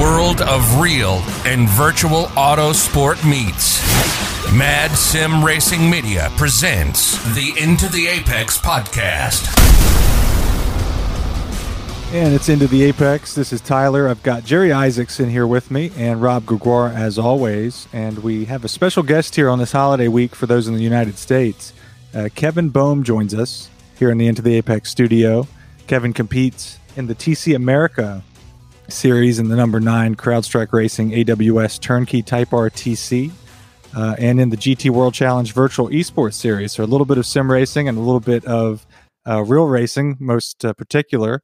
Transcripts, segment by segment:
world of real and virtual auto sport meets. Mad Sim Racing Media presents the Into the Apex podcast. And it's into the Apex. This is Tyler. I've got Jerry Isaacson here with me and Rob Gregoire as always. And we have a special guest here on this holiday week for those in the United States. Uh, Kevin Boehm joins us here in the Into the Apex studio. Kevin competes in the TC America series in the number nine CrowdStrike Racing AWS Turnkey Type RTC, Uh, and in the GT World Challenge Virtual Esports Series. So a little bit of sim racing and a little bit of uh, real racing, most uh, particular.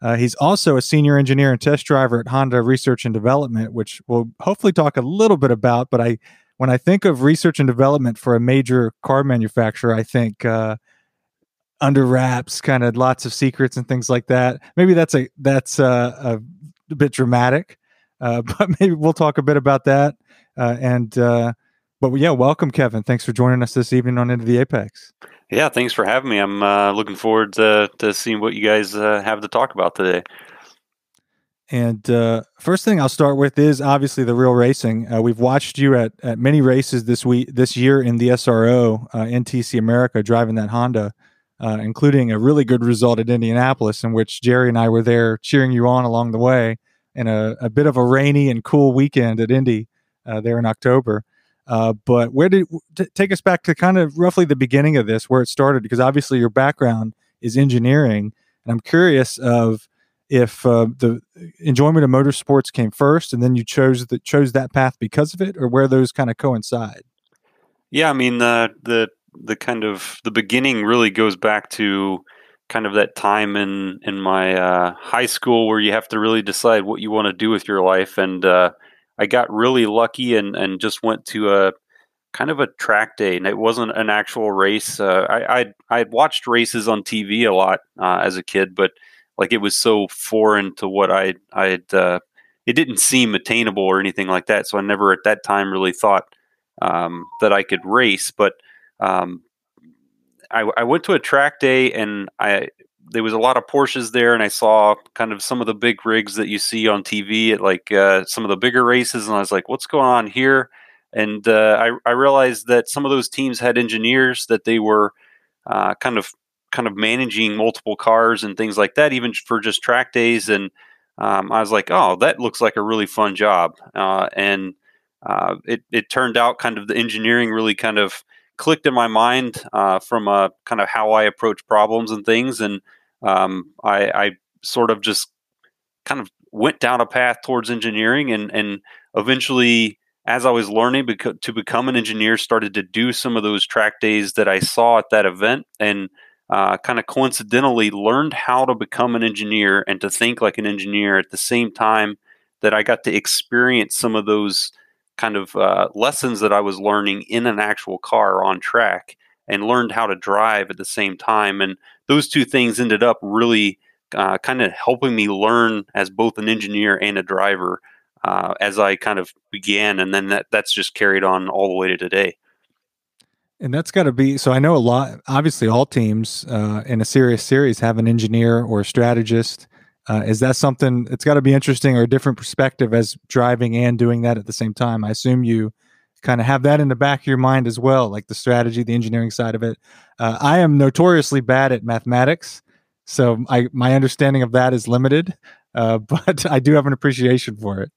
Uh, he's also a senior engineer and test driver at Honda Research and Development, which we'll hopefully talk a little bit about. But I, when I think of research and development for a major car manufacturer, I think uh, under wraps, kind of lots of secrets and things like that. Maybe that's a that's a, a bit dramatic, uh, but maybe we'll talk a bit about that. Uh, and uh, but yeah, welcome, Kevin. Thanks for joining us this evening on Into the Apex. Yeah, thanks for having me. I'm uh, looking forward to, to seeing what you guys uh, have to talk about today. And uh, first thing I'll start with is obviously the real racing. Uh, we've watched you at, at many races this week, this year in the SRO uh, NTC America, driving that Honda, uh, including a really good result at Indianapolis, in which Jerry and I were there cheering you on along the way, and a, a bit of a rainy and cool weekend at Indy uh, there in October. Uh, but where did t- take us back to kind of roughly the beginning of this, where it started? Because obviously your background is engineering, and I'm curious of if uh, the enjoyment of motorsports came first, and then you chose that chose that path because of it, or where those kind of coincide. Yeah, I mean the the the kind of the beginning really goes back to kind of that time in in my uh, high school where you have to really decide what you want to do with your life and uh, I got really lucky and and just went to a kind of a track day, and it wasn't an actual race. Uh, I I'd, I'd watched races on TV a lot uh, as a kid, but like it was so foreign to what I I'd uh, it didn't seem attainable or anything like that. So I never at that time really thought um, that I could race, but um, I, I went to a track day and I there was a lot of Porsches there, and I saw kind of some of the big rigs that you see on TV at like uh, some of the bigger races, and I was like, "What's going on here?" And uh, I, I realized that some of those teams had engineers that they were uh, kind of kind of managing multiple cars and things like that, even for just track days. And um, I was like, "Oh, that looks like a really fun job." Uh, and uh, it it turned out kind of the engineering really kind of clicked in my mind uh, from a kind of how I approach problems and things, and um, I, I, sort of just kind of went down a path towards engineering and and eventually as I was learning beca- to become an engineer, started to do some of those track days that I saw at that event, and uh, kind of coincidentally learned how to become an engineer and to think like an engineer at the same time that I got to experience some of those kind of uh, lessons that I was learning in an actual car on track and learned how to drive at the same time. And those two things ended up really uh, kind of helping me learn as both an engineer and a driver uh, as I kind of began. And then that, that's just carried on all the way to today. And that's got to be so. I know a lot. Obviously, all teams uh, in a serious series have an engineer or a strategist. Uh, is that something? It's got to be interesting or a different perspective as driving and doing that at the same time. I assume you kind of have that in the back of your mind as well, like the strategy, the engineering side of it. Uh, I am notoriously bad at mathematics, so I my understanding of that is limited, uh, but I do have an appreciation for it.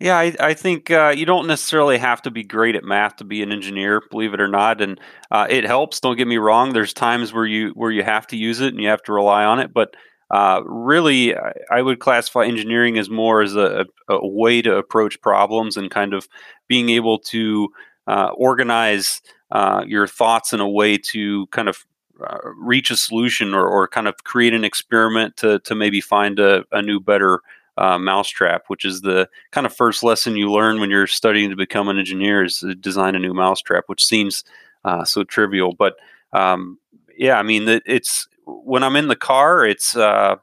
Yeah, I, I think uh, you don't necessarily have to be great at math to be an engineer, believe it or not, and uh, it helps. Don't get me wrong. There's times where you where you have to use it and you have to rely on it, but uh, really, I would classify engineering as more as a, a, way to approach problems and kind of being able to uh, organize uh, your thoughts in a way to kind of uh, reach a solution or, or, kind of create an experiment to, to maybe find a, a new, better uh, mousetrap, which is the kind of first lesson you learn when you're studying to become an engineer is design a new mousetrap, which seems uh, so trivial. But um, yeah, I mean, it's when I'm in the car, it's uh,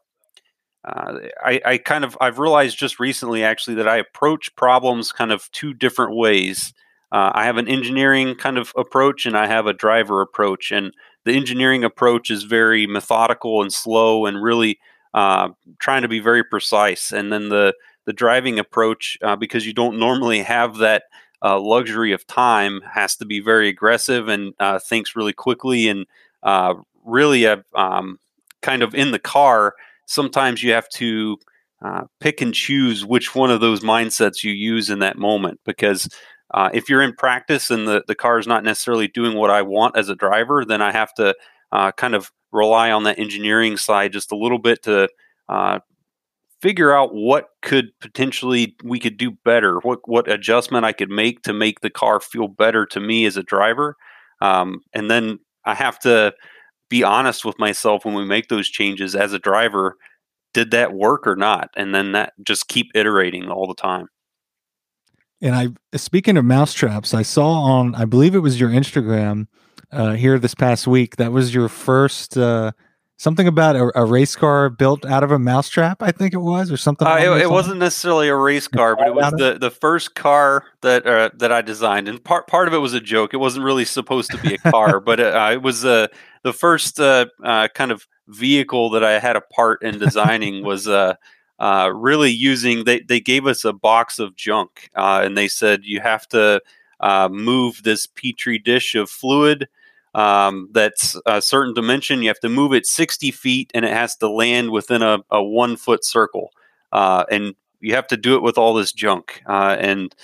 uh, I, I, kind of I've realized just recently actually that I approach problems kind of two different ways. Uh, I have an engineering kind of approach and I have a driver approach, and the engineering approach is very methodical and slow and really uh, trying to be very precise. And then the the driving approach uh, because you don't normally have that uh, luxury of time has to be very aggressive and uh, thinks really quickly and uh, really um, kind of in the car. Sometimes you have to uh, pick and choose which one of those mindsets you use in that moment because uh, if you're in practice and the, the car is not necessarily doing what I want as a driver, then I have to uh, kind of rely on that engineering side just a little bit to figure out what could potentially we could do better, what what adjustment I could make to make the car feel better to me as a driver, um, and then I have to be honest with myself when we make those changes as a driver. Did that work or not? And then that just keep iterating all the time. And I, speaking of mousetraps, I saw on, I believe it was your Instagram uh, here this past week. That was your first uh, something about a, a, race car built out of a mousetrap. I think it was, or something. Uh, it, it wasn't necessarily a race car, but it was the, the first car that uh, that I designed, and part part of it was a joke. It wasn't really supposed to be a car, but it, uh, it was uh, the first uh, uh, kind of vehicle that I had a part in designing. was uh, uh, really using. They they gave us a box of junk, uh, and they said you have to uh, move this petri dish of fluid um, that's a certain dimension. You have to move it 60 feet and it has to land within a, a one foot circle. Uh, and you have to do it with all this junk. Uh, and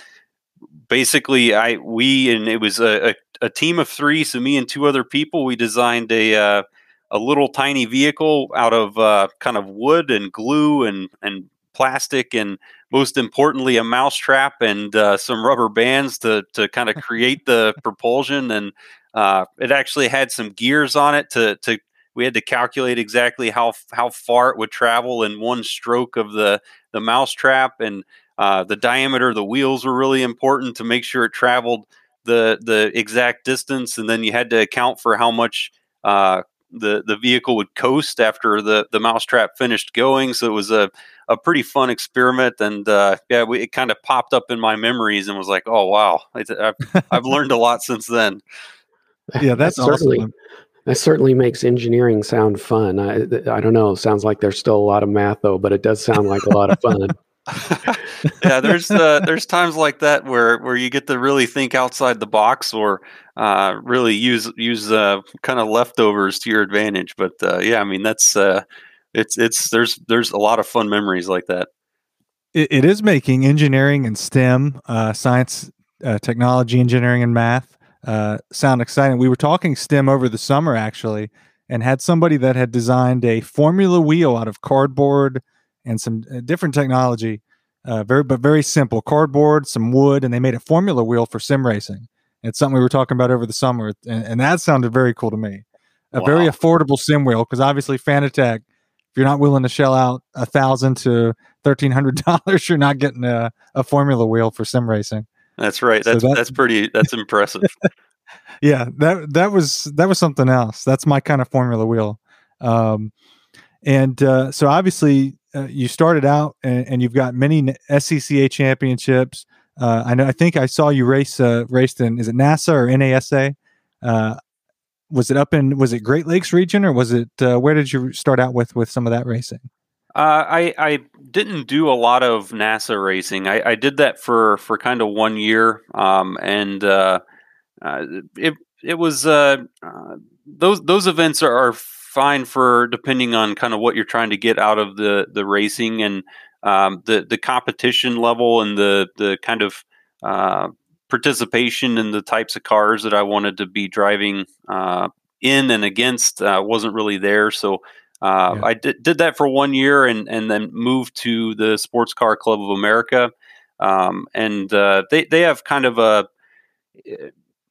basically, I we and it was a, a, a, team of three. So me and two other people, we designed a uh, a little tiny vehicle out of uh, kind of wood and glue and and plastic and most importantly a mousetrap and uh, some rubber bands to to kind of create the propulsion and uh, it actually had some gears on it to to we had to calculate exactly how how far it would travel in one stroke of the the mouse trap and uh, the diameter of the wheels were really important to make sure it traveled the the exact distance and then you had to account for how much uh, the the vehicle would coast after the the mousetrap finished going so it was a a pretty fun experiment and uh, yeah we, it kind of popped up in my memories and was like oh wow I've, I've learned a lot since then yeah, that's that certainly awesome. that certainly makes engineering sound fun. I I don't know. Sounds like there's still a lot of math though, but it does sound like a lot of fun. yeah, there's uh, there's times like that where where you get to really think outside the box or uh, really use use uh, kind of leftovers to your advantage. But uh, yeah, I mean that's uh, it's it's there's there's a lot of fun memories like that. it, it is making engineering and STEM, uh, science, technology, engineering, and math uh, sound exciting. We were talking STEM over the summer actually, and had somebody that had designed a formula wheel out of cardboard and some uh, different technology. Uh, very but very simple cardboard, some wood, and they made a formula wheel for sim racing. It's something we were talking about over the summer, and, and that sounded very cool to me. A wow. very affordable sim wheel because obviously Fanatec, if you're not willing to shell out a thousand to thirteen hundred dollars, you're not getting a, a formula wheel for sim racing. That's right. That's so that, that's pretty. That's impressive. yeah, that that was that was something else. That's my kind of formula wheel. Um, and uh, so obviously uh, you started out and, and, you've got many SCCA championships. Uh, I know. I think I saw you race uh, raced in. Is it NASA or NASA? Uh, was it up in? Was it Great Lakes region or was it? Uh, where did you start out with with some of that racing? Uh, I I didn't do a lot of NASA racing. I, I did that for for kind of one year, um, and uh, it it was those those events are, are, fine for depending on kind of what you're trying to get out of the the racing and um, the the competition level and the the kind of uh, participation in the types of cars that I wanted to be driving in and against wasn't really there. So uh, yeah. I did, did that for one year and, and then moved to the Sports Car Club of America. Um, and uh, they, they have kind of a,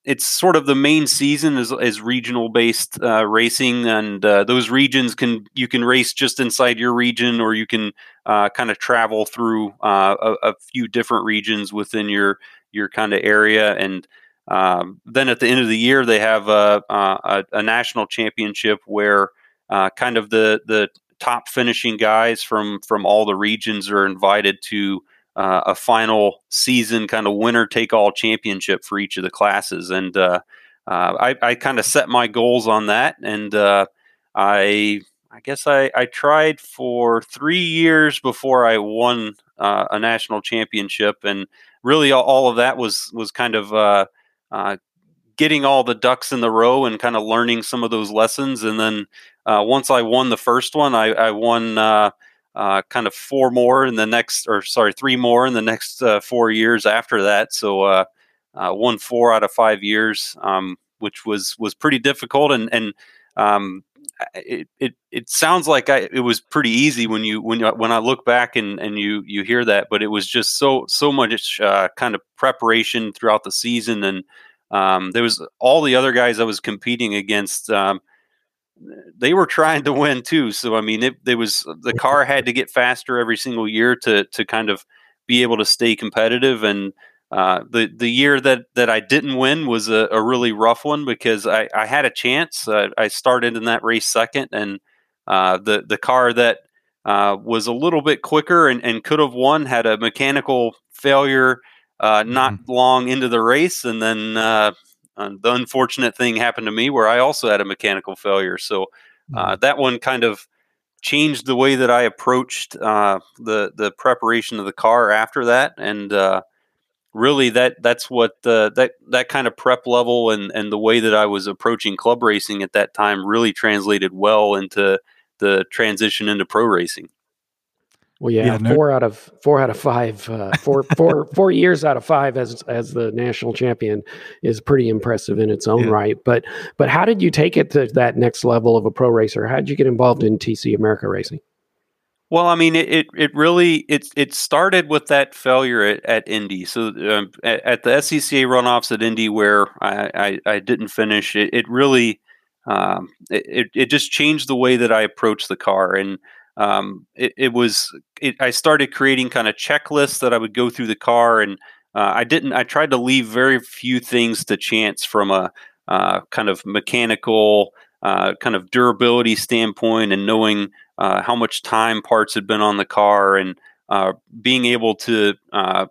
it's sort of the main season is, is regional based uh, racing. And uh, those regions can, you can race just inside your region or you can uh, kind of travel through uh, a, a, few different regions within your, your kind of area. And um, then at the end of the year, they have a, a, a national championship where uh, kind of the the top finishing guys from from all the regions are invited to uh, a final season kind of winner take all championship for each of the classes. And uh, uh, I, I kind of set my goals on that. And uh, I I guess I, I tried for three years before I won uh, a national championship, and really all, of that was was kind of getting all the ducks in the row and kind of learning some of those lessons. And then uh, once I won the first one, I, I won uh, uh, kind of four more in the next, or sorry, three more in the next four years after that. So one four out of five years, um, which was was pretty difficult and and um, it, it it sounds like I, it was pretty easy when you when you, when I look back and and you you hear that, but it was just so so much uh, kind of preparation throughout the season, and um, there was all the other guys I was competing against. Um, they were trying to win too, so I mean, it, it was the car had to get faster every single year to to kind of be able to stay competitive and uh, the the year that that I didn't win was a, a really rough one because I, I had a chance. Uh, I started in that race second, and uh, the the car that uh, was a little bit quicker and, and could have won had a mechanical failure uh, not mm-hmm. long into the race, and then the unfortunate thing happened to me where I also had a mechanical failure. So mm-hmm. that one kind of changed the way that I approached the the preparation of the car after that, and really that that's what uh, that that kind of prep level and and the way that I was approaching club racing at that time really translated well into the transition into pro racing. Well, yeah, yeah no, four out of four out of five, uh, four four four years out of five as as the national champion is pretty impressive in its own yeah. right. But but how did you take it to that next level of a pro racer? How did you get involved in TC America racing? Well, I mean, it, it, it really it it started with that failure at, at Indy. So um, at, at, the SCCA runoffs at Indy, where I, I, I didn't finish, it, it really um, it, it just changed the way that I approached the car, and um, it, it was it, I started creating kind of checklists that I would go through the car, and uh, I didn't. I tried to leave very few things to chance from a uh, kind of mechanical. Uh, kind of durability standpoint and knowing uh, how much time parts had been on the car, and uh, being able to uh,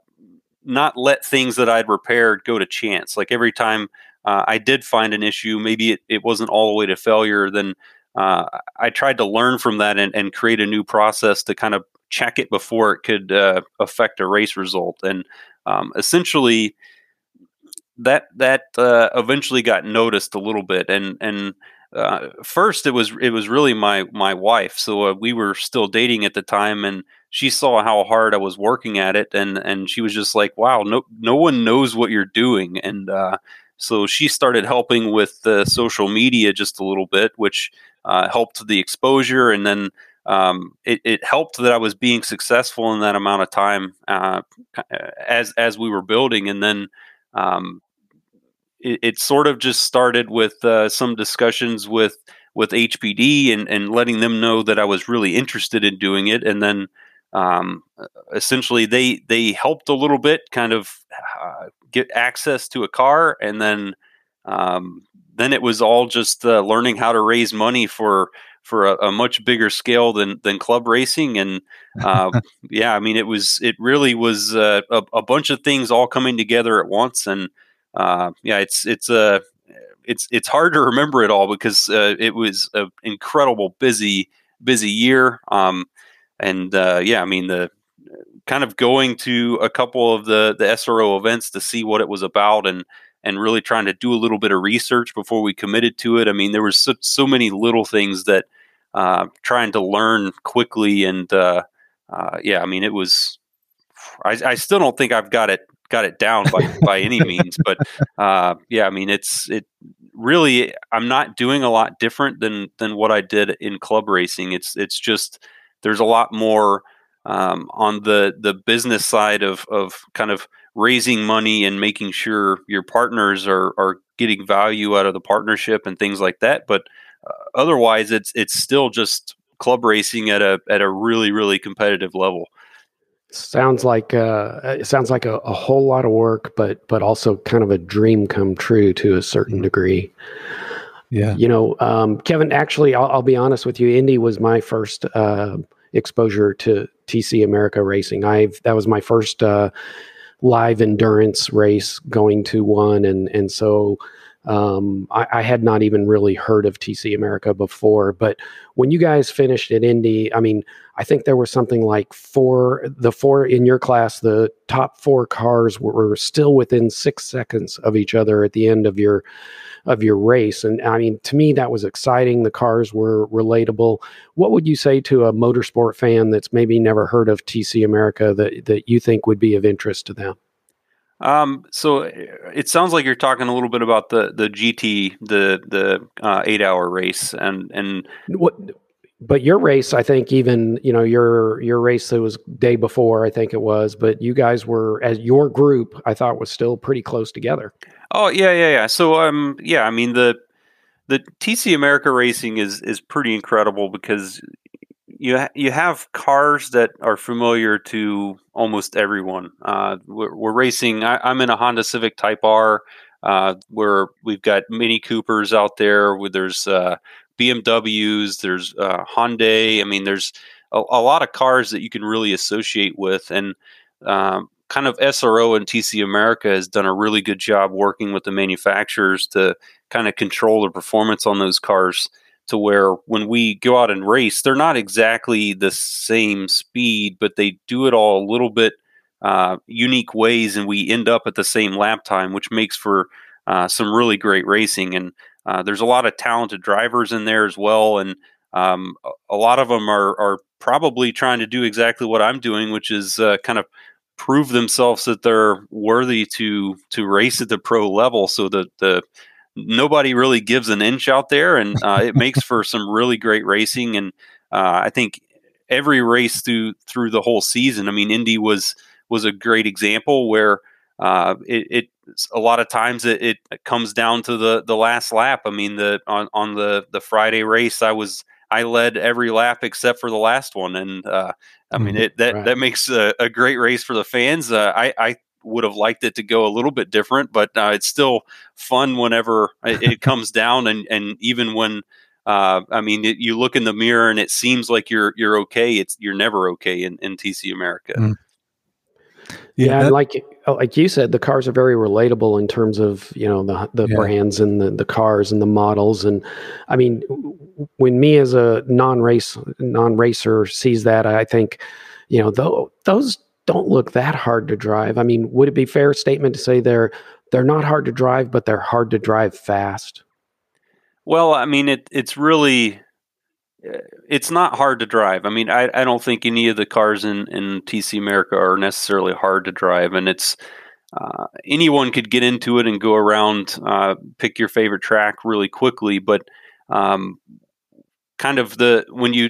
not let things that I'd repaired go to chance. Like every time I did find an issue, maybe it, it wasn't all the way to failure, then uh, I tried to learn from that and, and, create a new process to kind of check it before it could uh, affect a race result. And um, essentially, that that eventually got noticed a little bit, and and uh, first it was it was really my my wife. So uh, we were still dating at the time, and she saw how hard I was working at it, and and she was just like, "Wow, no no one knows what you're doing." And uh, so she started helping with the social media just a little bit, which uh, helped the exposure, and then um, it, it, helped that I was being successful in that amount of time uh, as as we were building, and then um, it, it sort of just started with uh, some discussions with with HPD and, and letting them know that I was really interested in doing it, and then um, essentially they they helped a little bit, kind of uh, get access to a car, and then um, then it was all just uh, learning how to raise money for for a, a, much bigger scale than than club racing, and uh, yeah, I mean it was it really was uh, a, a bunch of things all coming together at once, and uh, yeah, it's it's a uh, it's it's hard to remember it all because uh, it was an incredible busy busy year. Um, and uh, yeah, I mean the kind of going to a couple of the the SRO events to see what it was about and and really trying to do a little bit of research before we committed to it. I mean, there was so, so many little things that uh, trying to learn quickly and uh, uh, yeah, I mean, it was. I, I, still don't think I've got it got it down by, by any means, but uh, yeah, I mean, it's it really. I'm not doing a lot different than than what I did in club racing. It's it's just there's a lot more um, on the the business side of of kind of raising money and making sure your partners are are getting value out of the partnership and things like that. But uh, otherwise, it's it's still just club racing at a at a really really competitive level. Sounds like uh, it sounds like a, a, whole lot of work, but but also kind of a dream come true to a certain degree. Yeah, you know, um, Kevin. Actually, I'll, I'll, be honest with you. Indy was my first uh, exposure to TC America racing. I've that was my first uh, live endurance race going to one, and and so Um, I, I, had not even really heard of TC America before, but when you guys finished at Indy, I mean, I think there was something like four, the four in your class, the top four cars were, still within six seconds of each other at the end of your of your race. And I mean, to me, that was exciting. The cars were relatable. What would you say to a motorsport fan that's maybe never heard of TC America that, that you think would be of interest to them? Um, so it sounds like you're talking a little bit about the the GT, the the uh, eight hour race, and and what. But your race, I think, even you know your your race that was day before, I think it was. But you guys were as your group, I thought was still pretty close together. Oh yeah, yeah, yeah. So um, yeah, I mean the the TC America racing is is pretty incredible because you ha- you have cars that are familiar to almost everyone. Uh, we're, we're, racing. I, am in a Honda Civic Type R. Uh, where we've got Mini Coopers out there. Where there's uh, BMWs. There's uh, Hyundai. I mean, there's a, a, lot of cars that you can really associate with, and um, kind of SRO and TC America has done a really good job working with the manufacturers to kind of control the performance on those cars to where when we go out and race, they're not exactly the same speed, but they do it all a little bit uh, unique ways, and we end up at the same lap time, which makes for uh, some really great racing. And uh, there's a lot of talented drivers in there as well, and um, a lot of them are, are probably trying to do exactly what I'm doing, which is uh, kind of prove themselves that they're worthy to to race at the pro level. So that the nobody really gives an inch out there, and uh, it makes for some really great racing. And uh, I think every race through through the whole season. I mean, Indy was was a great example where uh, it, it, a lot of times it, it, comes down to the the last lap. I mean, the on on the the Friday race, I was I led every lap except for the last one, and uh, I mean, mm-hmm. it that right. that makes a, a, great race for the fans. Uh, I I would have liked it to go a little bit different, but uh, it's still fun whenever it, it comes down, and and even when. Uh, I mean, it, you look in the mirror and it seems like you're you're okay. It's you're never okay in, in TC America. Mm. Yeah, yeah like uh, like you said, the cars are very relatable in terms of you know the the yeah. brands and the the cars and the models, and I mean, when me as a non race non racer sees that, I think, you know, th- those don't look that hard to drive. I mean, would it be fair statement to say they're they're not hard to drive, but they're hard to drive fast? Well, I mean, it it's really it's not hard to drive. I mean, I, I don't think any of the cars in, in TC America are necessarily hard to drive, and it's uh, anyone could get into it and go around, uh, pick your favorite track really quickly. But um, kind of the when you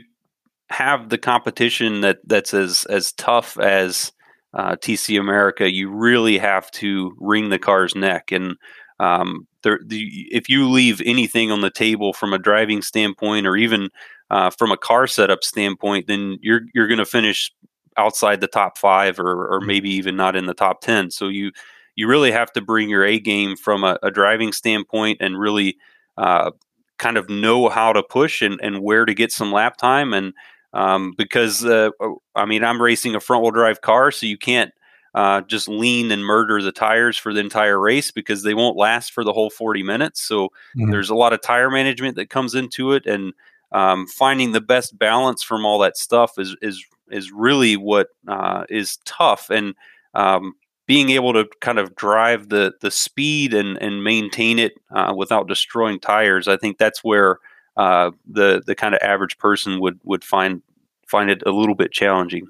have the competition that that's as as tough as uh, TC America, you really have to wring the car's neck. And um, there, the, if you leave anything on the table from a driving standpoint, or even uh, from a car setup standpoint, then you're you're going to finish outside the top five, or or mm-hmm. maybe even not in the top ten. So you you really have to bring your A game from a, a driving standpoint and really uh, kind of know how to push and, and where to get some lap time. And um, because, uh, oh, I mean, I'm racing a front wheel drive car, so you can't uh, just lean and murder the tires for the entire race because they won't last for the whole 40 minutes. So mm-hmm. there's a lot of tire management that comes into it. And um, finding the best balance from all that stuff is, is, is really what uh, is tough. And um, being able to kind of drive the the speed and and maintain it uh, without destroying tires, I think that's where uh, the the kind of average person would would find find it a little bit challenging.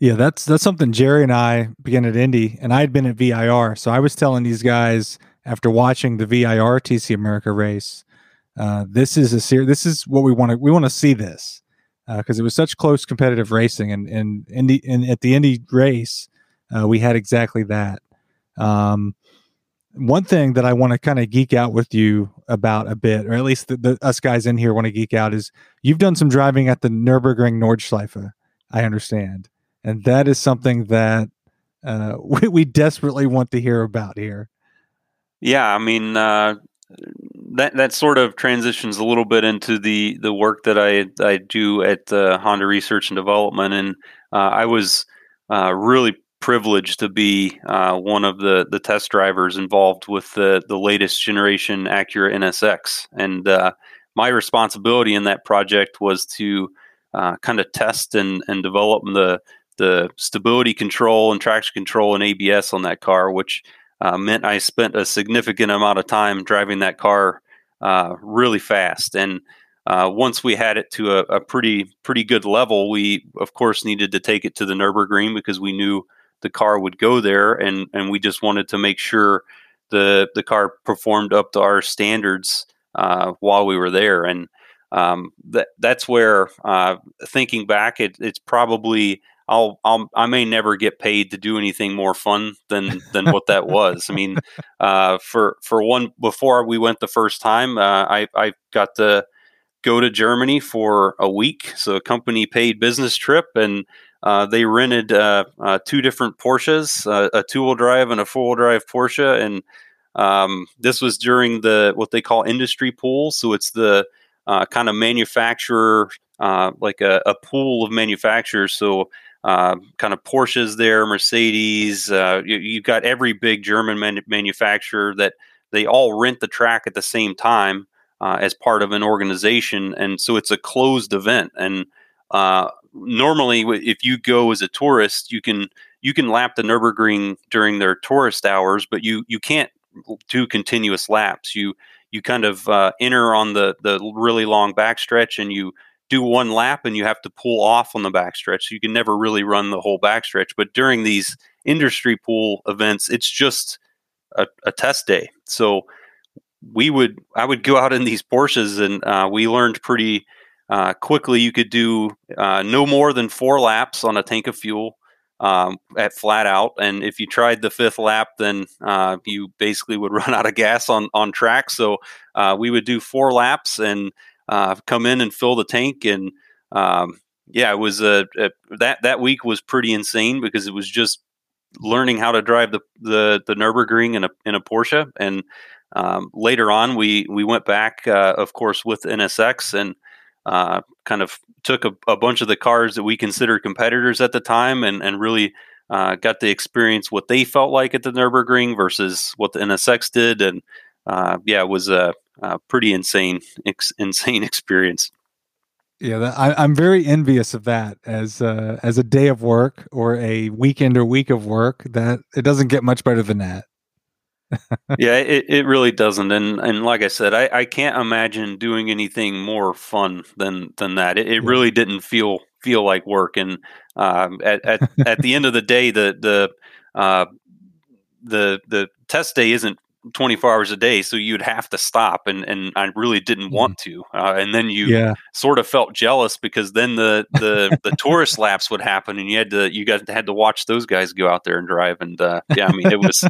Yeah, that's that's something Jerry and I began at Indy, and I had been at VIR, so I was telling these guys after watching the VIR TC America race, uh, this is a ser- this is what we want to we want to see this because uh, it was such close competitive racing, and and Indy and at the Indy race uh, we had exactly that. Um, one thing that I want to kind of geek out with you about a bit, or at least the, the, us guys in here want to geek out, is you've done some driving at the Nurburgring Nordschleife. I understand, and that is something that uh, we, we, desperately want to hear about here. Yeah, I mean uh, that that sort of transitions a little bit into the the work that I I do at uh, Honda Research and Development, and uh, I was uh, really privileged to be uh, one of the the test drivers involved with the the latest generation Acura NSX, and uh, my responsibility in that project was to uh, kind of test and and develop the the stability control and traction control and ABS on that car, which uh, meant I spent a significant amount of time driving that car uh, really fast. And uh, once we had it to a, a, pretty pretty good level, we of course needed to take it to the Nurburgring because we knew the car would go there, and and we just wanted to make sure the the car performed up to our standards uh, while we were there. And um, that that's where uh, thinking back, it, it's probably I'll, I'll I may never get paid to do anything more fun than than what that was. I mean, uh, for for one before we went the first time, uh, I I got to go to Germany for a week. So a company paid business trip and. Uh, they rented uh, uh, two different Porsches, uh, a two-wheel drive and a four-wheel drive Porsche, and um, this was during the what they call industry pool. So it's the kind of manufacturer, like a, a, pool of manufacturers. So uh, kind of Porsches there, Mercedes. Uh, you, have got every big German man- manufacturer that they all rent the track at the same time uh, as part of an organization, and so it's a closed event. And uh, normally, if you go as a tourist, you can you can lap the Nurburgring during their tourist hours, but you you can't do continuous laps. You you kind of uh, enter on the the really long backstretch, and you do one lap and you have to pull off on the backstretch. You can never really run the whole backstretch. But during these industry pool events, it's just a, a test day. So we would, I would go out in these Porsches and uh, we learned pretty uh, quickly you could do uh, no more than four laps on a tank of fuel. Um, at flat out, and if you tried the fifth lap, then uh, you basically would run out of gas on on track. So uh, we would do four laps, and uh, come in and fill the tank. And um, yeah, it was a, a, that that week was pretty insane because it was just learning how to drive the the, the Nurburgring in a in a Porsche. And um, later on, we we went back, uh, of course, with NSX and uh, kind of took a, a, bunch of the cars that we considered competitors at the time and and really. Uh, got to experience what they felt like at the Nurburgring versus what the NSX did, and uh, yeah, it was a, a pretty insane, ex- insane experience. Yeah, that, I, am very envious of that as uh, as a day of work or a weekend or week of work. That it doesn't get much better than that. yeah, it, it really doesn't. And and like I said, I, I can't imagine doing anything more fun than than that. It, it yeah. really didn't feel feel like work. And um, at, at at the end of the day, the the uh, the the test day isn't 24 hours a day so you'd have to stop and and I really didn't mm-hmm. want to uh, and then you yeah. sort of felt jealous because then the the the tourist laps would happen and you had to you guys had to watch those guys go out there and drive and uh, yeah I mean it was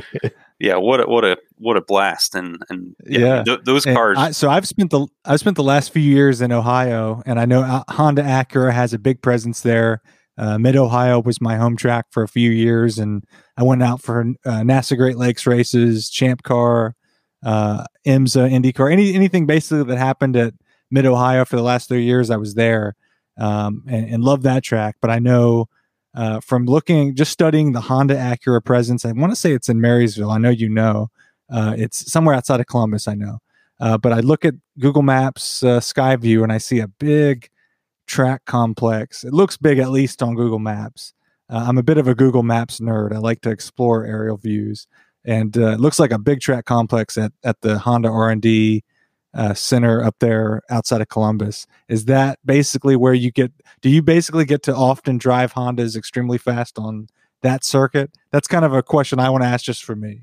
yeah what a what a what a blast and and yeah, yeah. Th- those cars I, so I've spent the I've spent the last few years in Ohio and I know uh, Honda Acura has a big presence there uh, Mid Ohio was my home track for a few years, and I went out for uh, NASA Great Lakes races, Champ Car, uh, IMSA, IndyCar, any anything basically that happened at Mid Ohio for the last three years. I was there um, and, and loved that track. But I know uh, from looking, just studying the Honda Acura presence, I want to say it's in Marysville. I know you know. Uh, it's somewhere outside of Columbus. I know. Uh, but I look at Google Maps uh, Skyview and I see a big track complex. It looks big, at least on Google Maps. Uh, I'm a bit of a Google Maps nerd. I like to explore aerial views, and uh, it looks like a big track complex at at the Honda R&D uh, center up there outside of Columbus. Is that basically where you get? Do you basically get to often drive Hondas extremely fast on that circuit? That's kind of a question I want to ask just for me.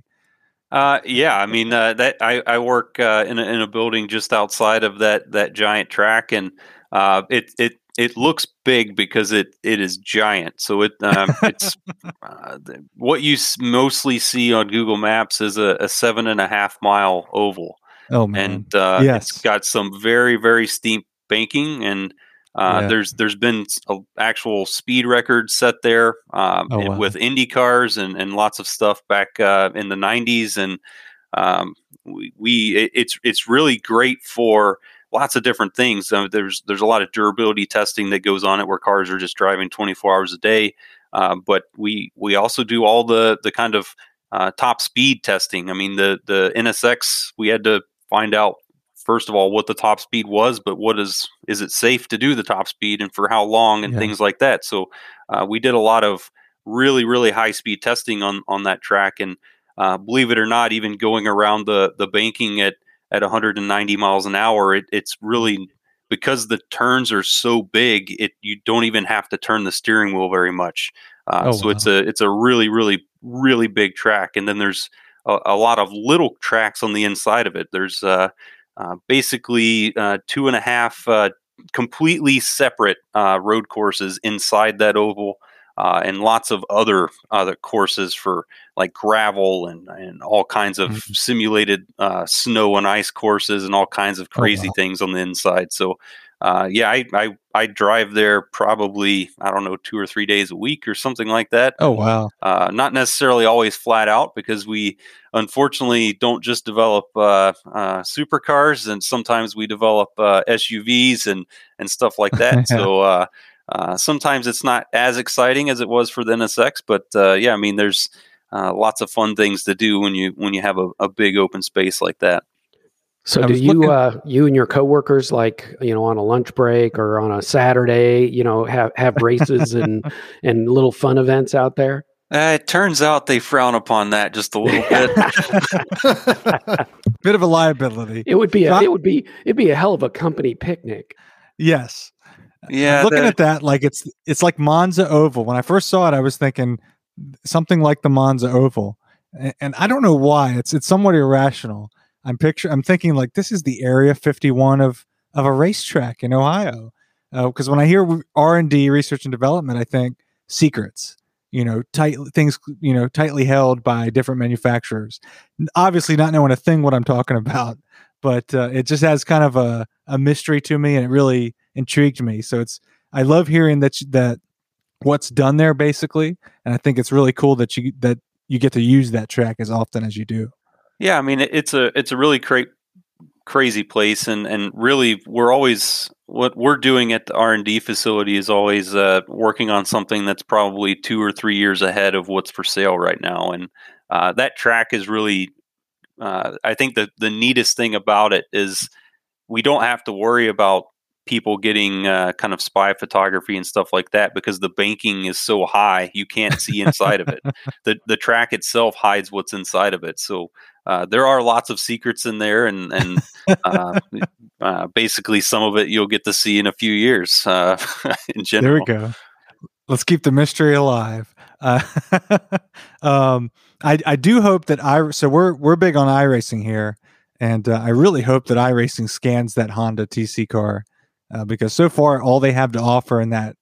Uh, yeah, I mean uh, that I, I work uh, in a, in a building just outside of that that giant track, and uh, it it it looks big because it it is giant. So it um, it's uh, what you mostly see on Google Maps is a, a, seven and a half mile oval. Oh man! And uh, yes. it's got some very very steep banking, and uh, yeah. there's there's been actual speed records set there um, oh, wow. with Indy cars and and lots of stuff back uh, in the '90s, and um, we, we it, it's it's really great for lots of different things. Uh, there's there's a lot of durability testing that goes on it where cars are just driving 24 hours a day. Uh, but we we also do all the the kind of uh, top speed testing. I mean, the the NSX we had to find out first of all what the top speed was, but what is is it safe to do the top speed and for how long and yeah. things like that. So uh, we did a lot of really really high speed testing on on that track, and uh, believe it or not, even going around the the banking at at 190 miles an hour, it, it's really because the turns are so big, it you don't even have to turn the steering wheel very much. Uh, oh, so wow. it's a it's a really really really big track, and then there's a, a lot of little tracks on the inside of it. There's uh, uh, basically uh, two and a half uh, completely separate uh, road courses inside that oval. Uh, and lots of other other courses for like gravel and, and all kinds of mm-hmm. simulated uh, snow and ice courses and all kinds of oh, crazy oh, wow. things on the inside. So uh, yeah, I, I, I drive there probably I don't know two or three days a week or something like that. Oh wow! Uh, not necessarily always flat out because we unfortunately don't just develop uh, uh supercars and sometimes we develop uh, SUVs and and stuff like that. so uh, sometimes it's not as exciting as it was for the NSX, but yeah, I mean there's lots of fun things to do when you when you have a, a big open space like that. So do you looking- uh, you and your coworkers like you know on a lunch break or on a Saturday you know have have races and and little fun events out there? Uh, it turns out they frown upon that just a little bit. bit of a liability. It would be a, it would be it'd be a hell of a company picnic. Yes. Yeah. Looking at that like it's it's like Monza Oval. When I first saw it, I was thinking something like the Monza Oval, and, and I don't know why. It's it's somewhat irrational I'm picture I'm thinking like this is the area 51 of of a racetrack in Ohio. Because uh, when I hear R and D, research and development, I think secrets. You know, tight things. You know, tightly held by different manufacturers. Obviously, not knowing a thing what I'm talking about, but uh, it just has kind of a a mystery to me, and it really intrigued me. So it's I love hearing that that what's done there basically, and I think it's really cool that you that you get to use that track as often as you do. Yeah, I mean it's a it's a really great crazy place and and really we're always what we're doing at the r&d facility is always uh, working on something that's probably two or three years ahead of what's for sale right now and uh, that track is really uh, i think the, the neatest thing about it is we don't have to worry about people getting uh, kind of spy photography and stuff like that because the banking is so high you can't see inside of it the, the track itself hides what's inside of it so uh, there are lots of secrets in there, and and uh, uh, basically some of it you'll get to see in a few years. Uh, in general, there we go. Let's keep the mystery alive. Uh, um, I I do hope that I so we're we're big on iRacing here, and I really hope that iRacing scans that Honda TC car because so far all they have to offer in that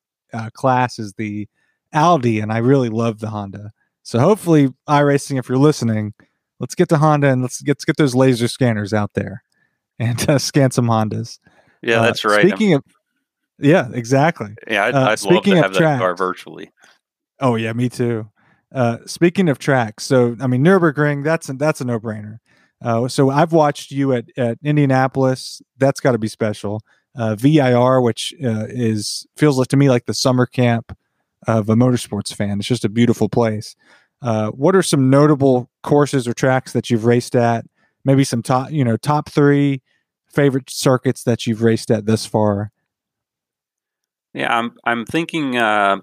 class is the Audi, and I really love the Honda. So hopefully, iRacing, if you're listening let's get to Honda and let's get, let's get those laser scanners out there and uh, scan some Hondas. Yeah, uh, that's right. Speaking I'm, of, yeah, exactly. Yeah, I'd, uh, I'd speaking love to have that car virtually. Oh yeah, me too. Uh, speaking of tracks, so I mean Nurburgring, that's a, that's a no brainer. Uh, so I've watched you at at Indianapolis. That's got to be special. Uh, VIR, which is feels like to me like the summer camp of a motorsports fan. It's just a beautiful place. Uh, what are some notable courses or tracks that you've raced at? Maybe some top, you know, top three favorite circuits that you've raced at thus far. Yeah, I'm I'm thinking uh,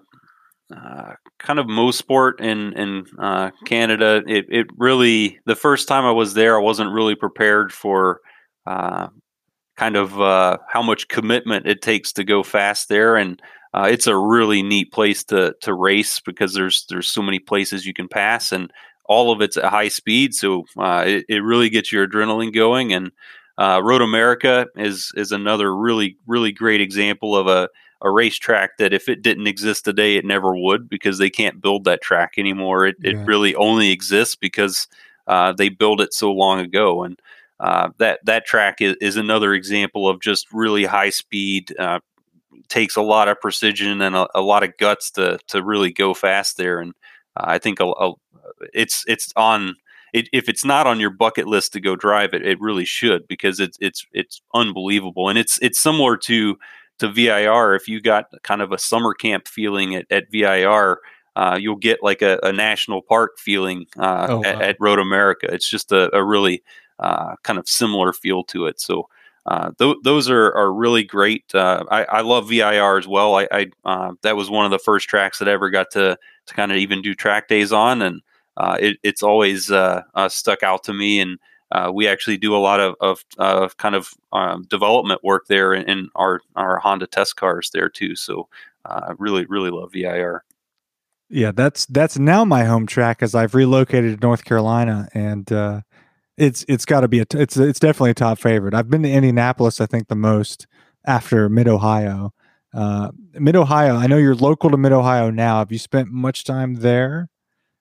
uh, kind of Mosport in in uh, Canada. It it really the first time I was there, I wasn't really prepared for uh, kind of uh, how much commitment it takes to go fast there, and uh, it's a really neat place to to race because there's there's so many places you can pass and all of it's at high speed. So uh, it, it really gets your adrenaline going. And uh, Road America is is another really really great example of a a racetrack that if it didn't exist today, it never would because they can't build that track anymore. It, yeah. it really only exists because uh, they built it so long ago. And uh, that that track is, is, another example of just really high speed, uh, takes a lot of precision and a, a, lot of guts to to really go fast there. And uh, I think a, a, it's it's on. It, if it's not on your bucket list to go drive it, it really should because it's it's it's unbelievable and it's it's similar to to VIR. If you got kind of a summer camp feeling at, at VIR, uh, you'll get like a, a national park feeling uh, oh, wow. at, at, Road America. It's just a, a really kind of similar feel to it. So uh, th- those are, are really great. Uh, I, I, love VIR as well. I, I uh, that was one of the first tracks that I ever got to to kind of even do track days on, and it, it's always stuck out to me. And we actually do a lot of, of, kind of um, development work there in, in, our our Honda test cars there too. So I really really love VIR. Yeah, that's that's now my home track as I've relocated to North Carolina, and uh, it's it's got to be a t- it's it's definitely a top favorite. I've been to Indianapolis, I think, the most after Mid Ohio. Uh, Mid Ohio, I know you're local to Mid Ohio now. Have you spent much time there?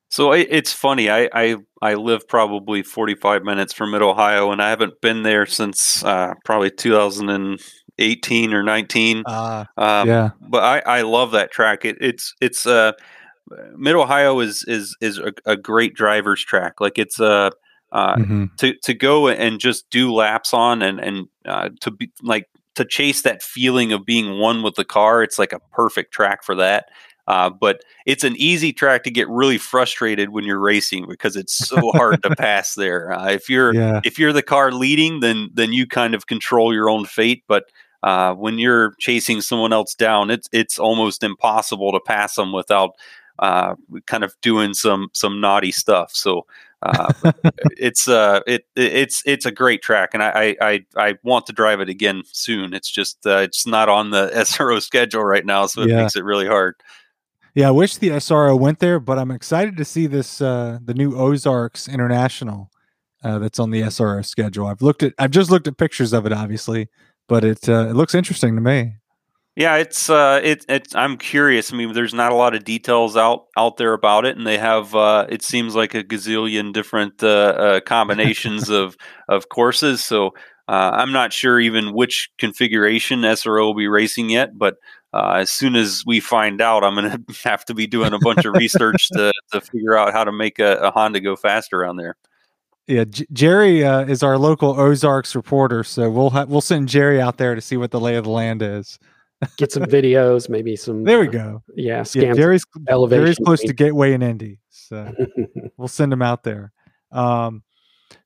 So it's funny. I, I I live probably 45 minutes from Mid Ohio, and I haven't been there since uh, probably 2018 or 19. Uh, um, yeah, but I, I love that track. It, it's it's uh Mid Ohio is is is a, a, great driver's track. Like it's a uh, mm-hmm. to to go and just do laps on and and uh, to be like to chase that feeling of being one with the car. It's like a perfect track for that. Uh, but it's an easy track to get really frustrated when you're racing because it's so hard to pass there. Uh, if you're yeah. if you're the car leading, then then you kind of control your own fate. But uh, when you're chasing someone else down, it's it's almost impossible to pass them without uh, kind of doing some some naughty stuff. So uh, it's uh it it's it's a great track, and I I I want to drive it again soon. It's just uh, it's not on the SRO schedule right now, so it yeah. makes it really hard. Yeah, I wish the SRO went there, but I'm excited to see this uh, the new Ozarks International uh, that's on the SRO schedule. I've looked at I've just looked at pictures of it, obviously, but it uh, it looks interesting to me. Yeah, it's uh, it, it's. I'm curious. I mean, there's not a lot of details out out there about it, and they have. Uh, it seems like a gazillion different uh, uh combinations of of courses. So uh, I'm not sure even which configuration SRO will be racing yet. But uh, as soon as we find out, I'm going to have to be doing a bunch of research to to figure out how to make a, a Honda go faster around there. Yeah, J- Jerry uh, is our local Ozarks reporter, so we'll ha- we'll send Jerry out there to see what the lay of the land is get some videos, maybe some. There we go. Uh, yeah, yeah, Jerry's elevation. Jerry's close to Gateway in Indy, so we'll send him out there. Um,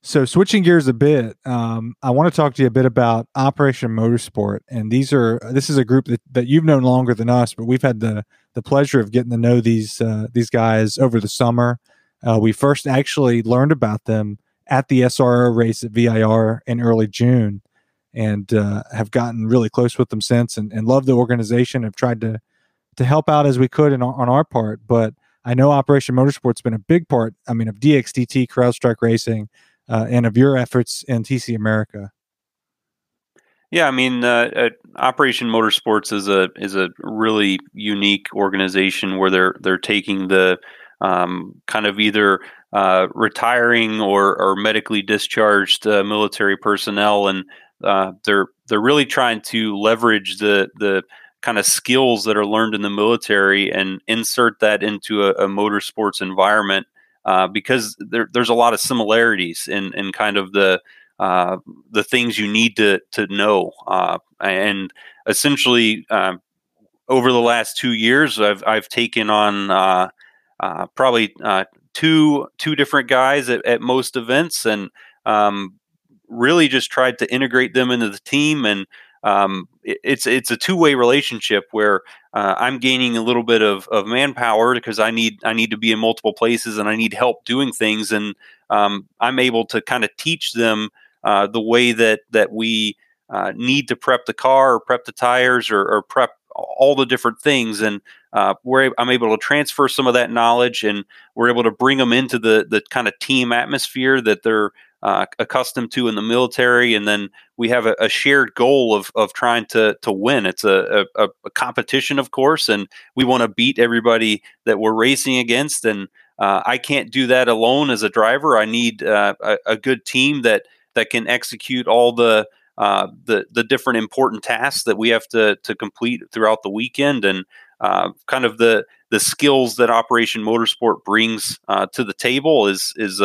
so switching gears a bit, um, I want to talk to you a bit about Operation Motorsport, and these are this is a group that, that you've known longer than us, but we've had the the pleasure of getting to know these uh, these guys over the summer. Uh, we first actually learned about them at the SRO race at VIR in early June, and uh, have gotten really close with them since and, and love the organization have tried to to help out as we could in, on our part but i know operation motorsport's been a big part i mean of dxdt crowdstrike racing uh, and of your efforts in tc america. Yeah i mean uh, uh, operation motorsports is a is a really unique organization where they're they're taking the um, kind of either uh, retiring or, or medically discharged uh, military personnel and uh, they're they're really trying to leverage the the kind of skills that are learned in the military and insert that into a, a motorsports environment uh, because there, there's a lot of similarities in, in kind of the uh, the things you need to to know uh, and essentially um, over the last two years I've I've taken on uh, uh, probably two two different guys at, at most events and um, really just tried to integrate them into the team and um, it, it's it's a two way relationship where uh, I'm gaining a little bit of, of manpower because I need I need to be in multiple places and I need help doing things and um, I'm able to kind of teach them uh, the way that that we uh, need to prep the car or prep the tires or, or prep all the different things and uh, we're I'm able to transfer some of that knowledge and we're able to bring them into the the kind of team atmosphere that they're uh, accustomed to in the military, and then we have a, a, shared goal of of trying to to win. It's a, a, a competition, of course, and we want to beat everybody that we're racing against. And uh, I can't do that alone as a driver. I need uh, a, a, good team that that can execute all the uh, the the different important tasks that we have to to complete throughout the weekend, and uh, kind of the the skills that Operation Motorsport brings to the table is is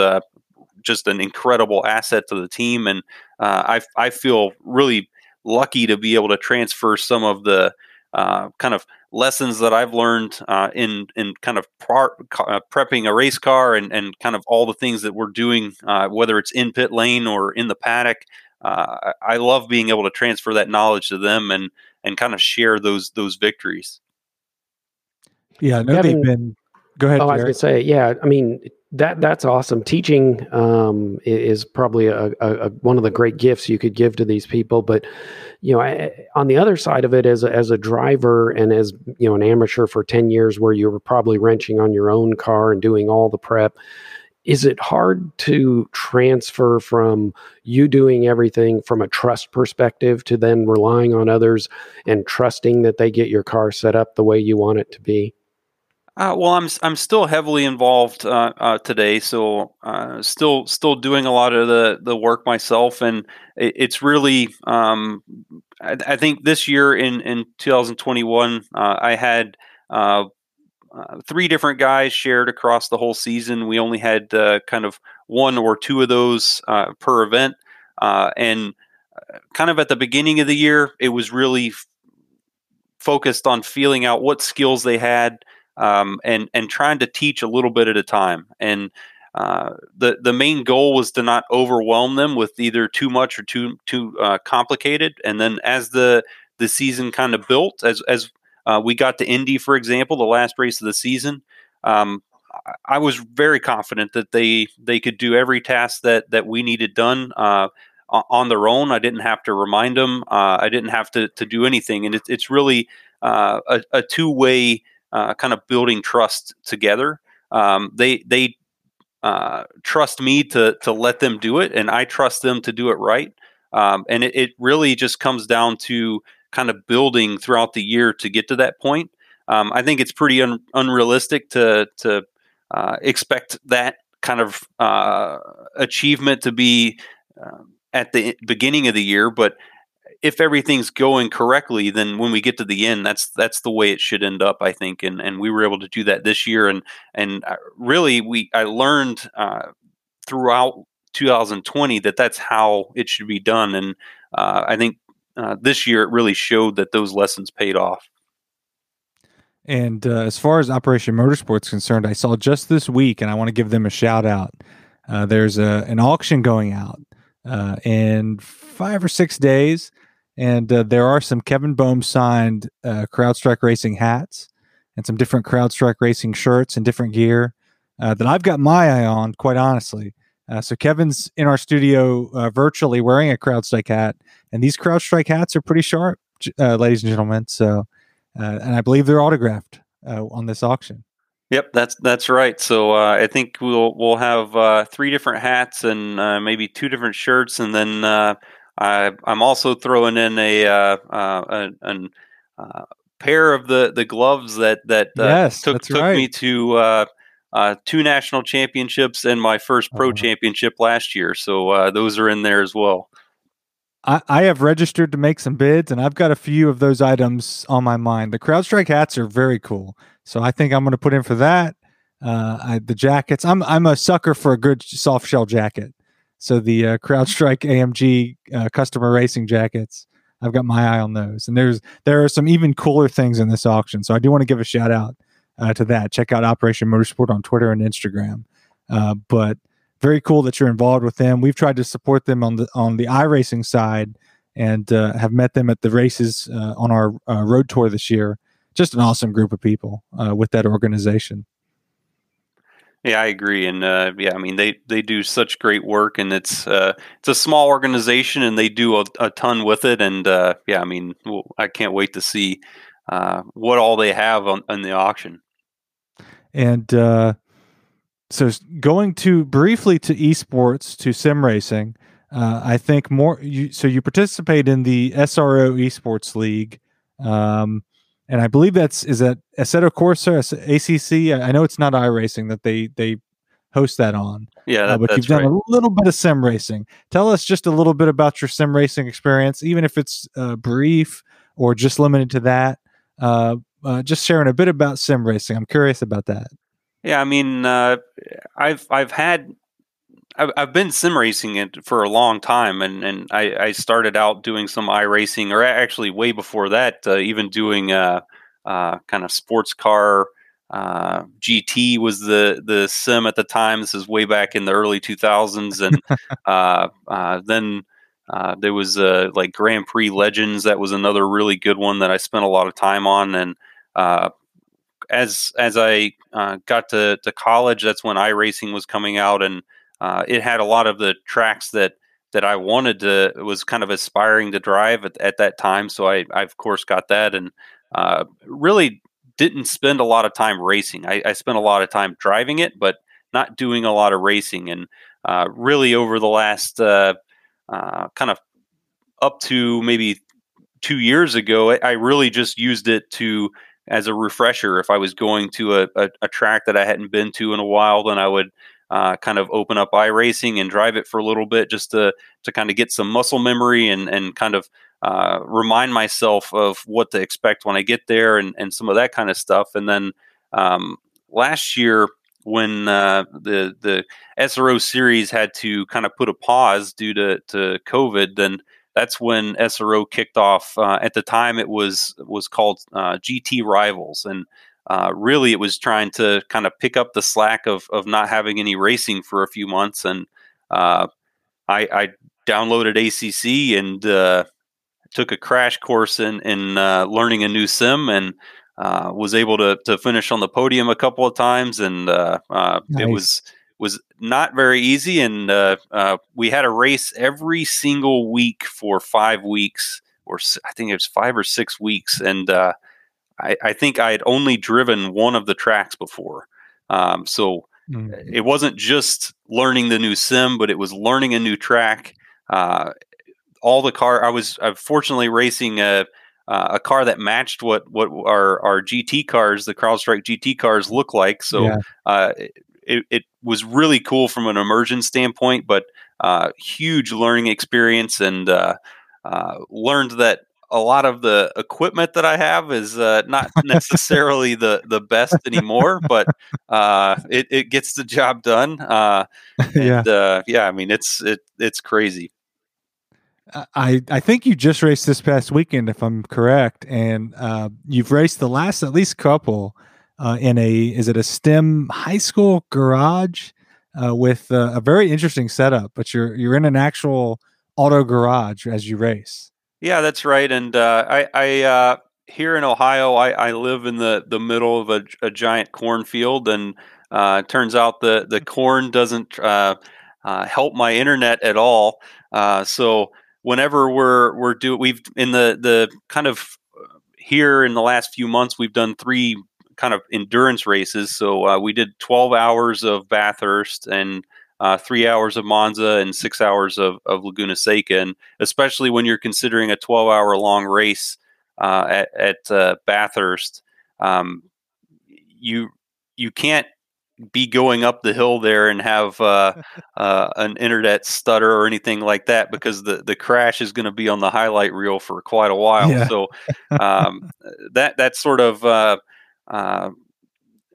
just an incredible asset to the team, and uh, I I feel really lucky to be able to transfer some of the uh, kind of lessons that I've learned uh, in in kind of par, uh, prepping a race car and and kind of all the things that we're doing, uh, whether it's in pit lane or in the paddock. Uh, I love being able to transfer that knowledge to them and and kind of share those those victories. Yeah, no, they've been. Go ahead. Oh, Jared. I was going to say, yeah. I mean, that that's awesome. Teaching um, is probably a, a, one of the great gifts you could give to these people. But you know, I, on the other side of it, as a, as a driver and as you know, an amateur for ten years, where you were probably wrenching on your own car and doing all the prep, is it hard to transfer from you doing everything from a trust perspective to then relying on others and trusting that they get your car set up the way you want it to be? Uh, well, I'm I'm still heavily involved uh, uh, today, so uh, still still doing a lot of the, the work myself, and it, it's really um, I, I, think this year in in 2021 uh, I had uh, three different guys shared across the whole season. We only had kind of one or two of those per event, and kind of at the beginning of the year, it was really f- focused on feeling out what skills they had um, and and trying to teach a little bit at a time. And uh, the the main goal was to not overwhelm them with either too much or too too uh, complicated. And then as the the season kind of built, as as uh, we got to Indy, for example, the last race of the season. Um, I was very confident that they they could do every task that that we needed done uh, on their own. I didn't have to remind them. Uh, I didn't have to to do anything, and it, it's really uh, a, a two way uh, kind of building trust together. Um, they they uh, trust me to to let them do it, and I trust them to do it right. Um, and it, it, really just comes down to kind of building throughout the year to get to that point. Um, I think it's pretty un- unrealistic to to uh, expect that kind of uh, achievement to be um, at the beginning of the year, but if everything's going correctly, then when we get to the end, that's that's the way it should end up, I think. And and we were able to do that this year, and and uh, really we I learned uh, throughout 2020 that that's how it should be done, and uh, I think uh, this year it really showed that those lessons paid off. And uh, as far as Operation Motorsports concerned, I saw just this week, and I want to give them a shout out. Uh, there's a, an auction going out in five or six days and uh, there are some Kevin Boehm signed uh, CrowdStrike Racing hats and some different CrowdStrike Racing shirts and different gear uh, that I've got my eye on, quite honestly. Uh, so Kevin's in our studio uh, virtually wearing a CrowdStrike hat, and these CrowdStrike hats are pretty sharp, uh, ladies and gentlemen. So, and I believe they're autographed on this auction. Yep, that's that's right. So uh, I think we'll we'll have uh, three different hats and uh, maybe two different shirts, and then I, am also throwing in a, uh, uh, an, uh, pair of the, the gloves that that uh, yes, took took right. me to uh, uh, two national championships and my first pro uh-huh. championship last year. So those are in there as well. I, I have registered to make some bids, and I've got a few of those items on my mind. The CrowdStrike hats are very cool, so I think I'm going to put in for that. I, the jackets, I'm I'm a sucker for a good soft shell jacket. So the uh, CrowdStrike AMG uh, customer racing jackets, I've got my eye on those. And there's there are some even cooler things in this auction. So I do want to give a shout out uh, to that. Check out Operation Motorsport on Twitter and Instagram. Uh, but very cool that you're involved with them. We've tried to support them on the on the iRacing side and uh, have met them at the races uh, on our road tour this year. Just an awesome group of people with that organization. Yeah, I agree, and uh, yeah, I mean they they do such great work, and it's uh, it's a small organization, and they do a, a ton with it, and uh, yeah, I mean I can't wait to see uh, what all they have on, on the auction. And uh, so, going to briefly to esports to sim racing, uh, I think more. You, so you participate in the SRO Esports League. Um, and I believe that's is that Assetto Corsa ACC. I know it's not iRacing that they they host that on. Yeah, uh, that, uh, but you've done right. a little bit of sim racing. Tell us just a little bit about your sim racing experience, even if it's uh, brief or just limited to that. Uh, uh, just sharing a bit about sim racing. I'm curious about that. Yeah, I mean, uh, I've I've had I've, I've been sim racing it for a long time, and and I, I started out doing some iRacing, or actually way before that, uh, even doing uh, uh, kind of sports car. Uh, GT was the the sim at the time. This is way back in the early 2000s, and uh, uh, then uh, there was uh, like Grand Prix Legends. That was another really good one that I spent a lot of time on. And uh, as as I uh, got to, to college, that's when iRacing was coming out, and uh, it had a lot of the tracks that that I wanted to was kind of aspiring to drive at, at that time. So I, I of course got that, and uh, really didn't spend a lot of time racing. I, I, spent a lot of time driving it, but not doing a lot of racing. And really, over the last uh, kind of up to maybe two years ago, I really just used it to as a refresher. If I was going to a, a, a track that I hadn't been to in a while, then I would uh, kind of open up iRacing and drive it for a little bit just to to kind of get some muscle memory and and kind of uh, remind myself of what to expect when I get there and and some of that kind of stuff. And then um, last year when uh, the the SRO series had to kind of put a pause due to to COVID, then that's when SRO kicked off. Uh, at the time, it was was called uh, GT Rivals, and uh, really it was trying to kind of pick up the slack of of not having any racing for a few months. And uh, I, I, downloaded ACC and uh, took a crash course in in learning a new sim and uh, was able to to finish on the podium a couple of times, and uh, uh, nice. it was was not very easy. And uh, uh, we had a race every single week for five weeks, or I think it was five or six weeks. And uh, I, I, think I had only driven one of the tracks before, um, so mm-hmm. it wasn't just learning the new sim, but it was learning a new track. all the car I was fortunately racing a uh, a car that matched what what our our GT cars, the CrowdStrike GT cars, look like. So yeah. uh, it, it was really cool from an immersion standpoint, but uh, huge learning experience, and uh, uh, learned that a lot of the equipment that I have is uh, not necessarily the the best anymore, but it, it gets the job done. and, yeah, yeah. I mean, it's it it's crazy. I, I think you just raced this past weekend, if I'm correct, and uh, you've raced the last at least couple uh, in a is it a STEM high school garage uh, with a very interesting setup, but you're you're in an actual auto garage as you race. Yeah, that's right. And uh, I, I uh, here in Ohio, I, I, live in the the middle of a, a giant cornfield, and uh, it turns out the the corn doesn't help my internet at all. so whenever we're we're do we've in the the kind of uh, here in the last few months we've done three kind of endurance races. So uh, we did 12 hours of Bathurst and uh, three hours of Monza and six hours of, of Laguna Seca. And especially when you're considering a 12 hour long race uh, at, at uh, Bathurst, um, you you can't be going up the hill there and have uh, uh, an internet stutter or anything like that because the, the crash is going to be on the highlight reel for quite a while. Yeah. So um, that that sort of uh, uh,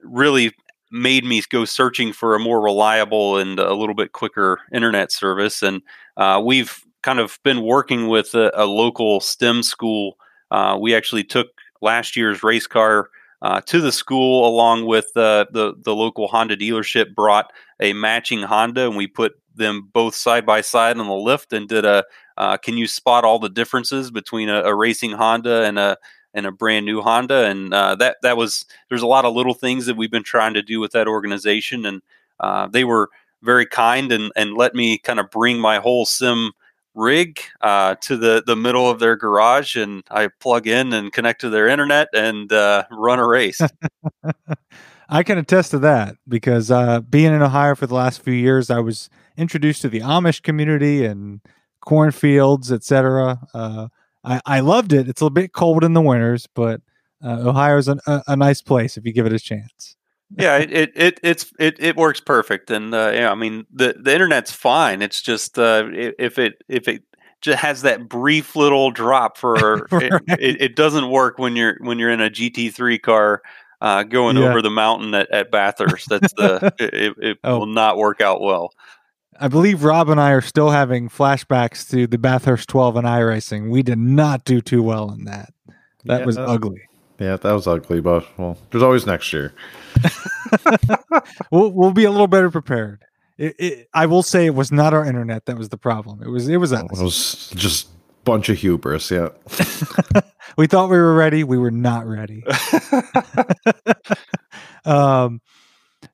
really made me go searching for a more reliable and a little bit quicker internet service. And uh, we've kind of been working with a, a local STEM school. Uh, we actually took last year's race car uh, to the school along with uh, the the local Honda dealership brought a matching Honda and we put them both side by side on the lift and did a uh, can you spot all the differences between a, a, racing Honda and a and a brand new Honda and uh, that that was there's a lot of little things that we've been trying to do with that organization and uh, they were very kind and and let me kind of bring my whole sim rig uh, to the, the middle of their garage and I plug in and connect to their internet and uh, run a race. I can attest to that because uh, being in Ohio for the last few years, I was introduced to the Amish community and cornfields, etc. I, I loved it. It's a bit cold in the winters, but uh, Ohio is a, a nice place if you give it a chance yeah, it, it, it it's it, it works perfect, and uh, yeah, I mean the the internet's fine. It's just uh, if it if it just has that brief little drop for right. it, it, it, doesn't work when you're when you're in a GT3 car uh, going yeah. over the mountain at, at Bathurst. That's the it, it oh. will not work out well. I believe Rob and I are still having flashbacks to the Bathurst 12 and iRacing. We did not do too well in that. That yeah, was ugly Yeah, that was ugly, but well, there's always next year. we'll we'll be a little better prepared. It, it, I will say it was not our internet that was the problem. It was it was us. It was just bunch of hubris. Yeah. we thought we were ready. We were not ready. um,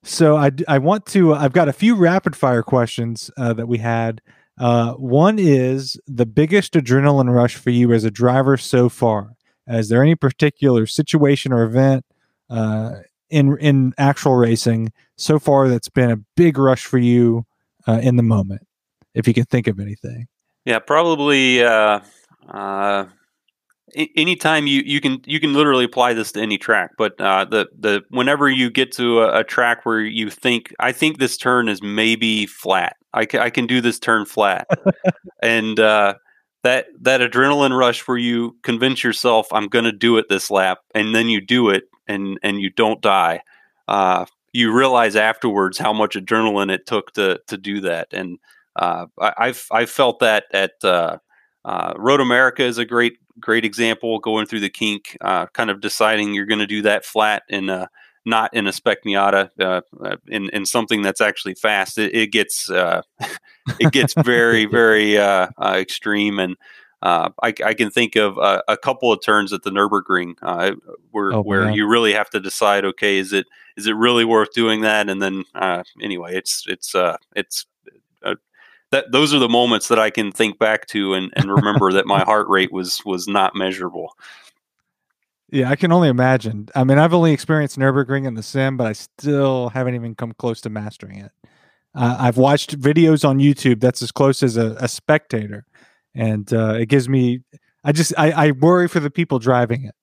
so I I want to. I've got a few rapid fire questions uh, that we had. Uh, one is the biggest adrenaline rush for you as a driver so far. Is there any particular situation or event uh, in in actual racing so far that's been a big rush for you uh, in the moment? If you can think of anything. Yeah, probably. Anytime you, you can you can literally apply this to any track, but uh, the the whenever you get to a, a, track where you think I think this turn is maybe flat, I, I can do this turn flat, and uh, that that adrenaline rush where you convince yourself I'm to do it this lap, and then you do it, and and you don't die. Uh, you realize afterwards how much adrenaline it took to to do that, and uh, I, I've I've felt that at uh, uh, Road America is a great great example going through the kink, uh, kind of deciding you're going to do that flat in a, not in a spec Miata, uh, uh, in in something that's actually fast. It, it gets uh, it gets very very uh, uh, extreme, and I, I, can think of a, a, couple of turns at the Nurburgring where oh, where you really have to decide, okay, is it is it really worth doing that? And then anyway, it's it's it's that those are the moments that I can think back to and, and remember that my heart rate was was not measurable. Yeah, I can only imagine. I mean, I've only experienced Nurburgring in the sim, but I still haven't even come close to mastering it. Uh, I've watched videos on YouTube that's as close as a, a spectator, and uh, it gives me. I just I, I, worry for the people driving it.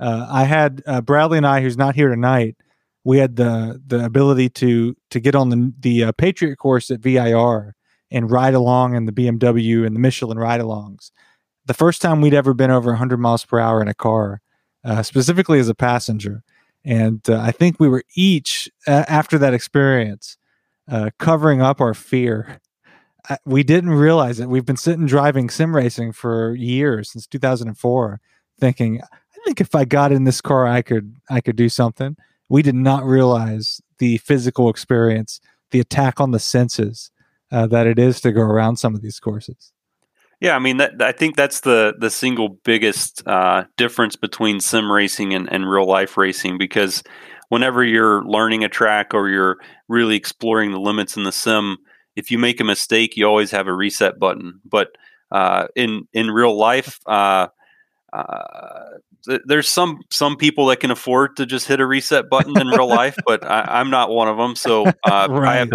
Uh, I had uh, Bradley and I, who's not here tonight. We had the the ability to to get on the the uh, Patriot course at VIR and ride along in the BMW and the Michelin ride alongs. The first time we'd ever been over 100 miles per hour in a car, uh, specifically as a passenger. And uh, I think we were each, uh, after that experience, uh, covering up our fear. we didn't realize it. We've been sitting driving sim racing for years since 2004, thinking, I think if I got in this car, I could I could do something. We did not realize the physical experience, the attack on the senses, uh, that it is to go around some of these courses. Yeah, I mean, that, I think that's the the single biggest uh, difference between sim racing and, and real life racing because whenever you're learning a track or you're really exploring the limits in the sim, if you make a mistake, you always have a reset button. But uh, in in real life, uh, uh there's some some people that can afford to just hit a reset button in real life, but I, am not one of them. So uh, right. I have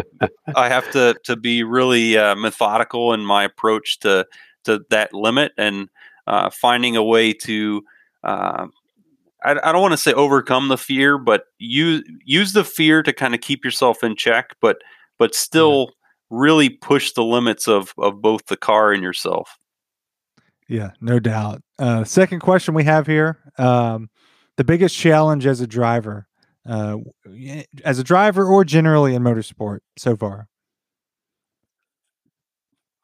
I have to to be really uh, methodical in my approach to to that limit and uh, finding a way to. Uh, I, I don't want to say overcome the fear, but use use the fear to kind of keep yourself in check, but but still really push the limits of of both the car and yourself. Yeah, no doubt. Uh, second question we have here: um, the biggest challenge as a driver, uh, as a driver, or generally in motorsport so far.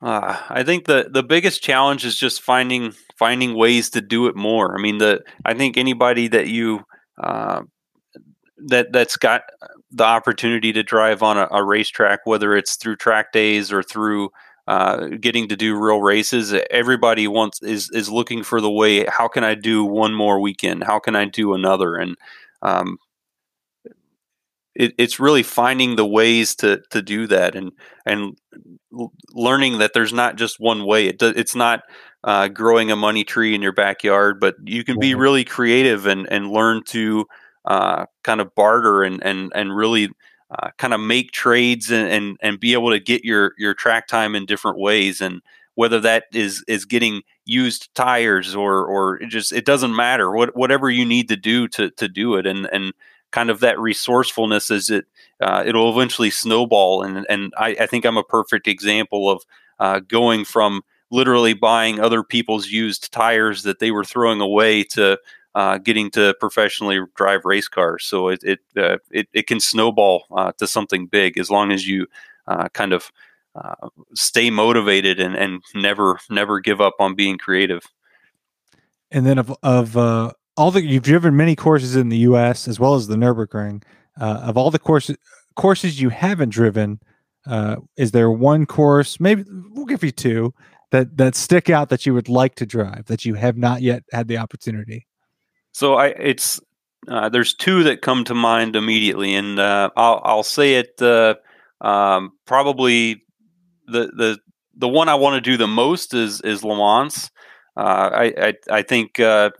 Uh, I think the the biggest challenge is just finding finding ways to do it more. I mean, the I think anybody that you uh, that that's got the opportunity to drive on a, a racetrack, whether it's through track days or through uh, getting to do real races. Everybody wants is is looking for the way. How can I do one more weekend? How can I do another? And um, it, it's really finding the ways to to do that and and learning that there's not just one way. It do, it's not uh, growing a money tree in your backyard, but you can be really creative and and learn to uh, kind of barter and and and really uh, kind of make trades and, and and be able to get your your track time in different ways and whether that is is getting used tires or or it just it doesn't matter what whatever you need to do to to do it and and kind of that resourcefulness is it uh, it'll eventually snowball and and I, I think I'm a perfect example of uh, going from literally buying other people's used tires that they were throwing away to uh, getting to professionally drive race cars. So it it uh, it, it, can snowball uh, to something big as long as you uh, kind of uh, stay motivated and, and never never give up on being creative. And then of of uh, all the you've driven many courses in the U.S. as well as the Nurburgring. Of all the courses courses you haven't driven, is there one course? Maybe we'll give you two that that stick out that you would like to drive that you have not yet had the opportunity. So I it's uh, there's two that come to mind immediately, and uh, I'll I'll say it uh, um, probably the the the one I want to do the most is is Le Mans. Uh, I, I, I think uh,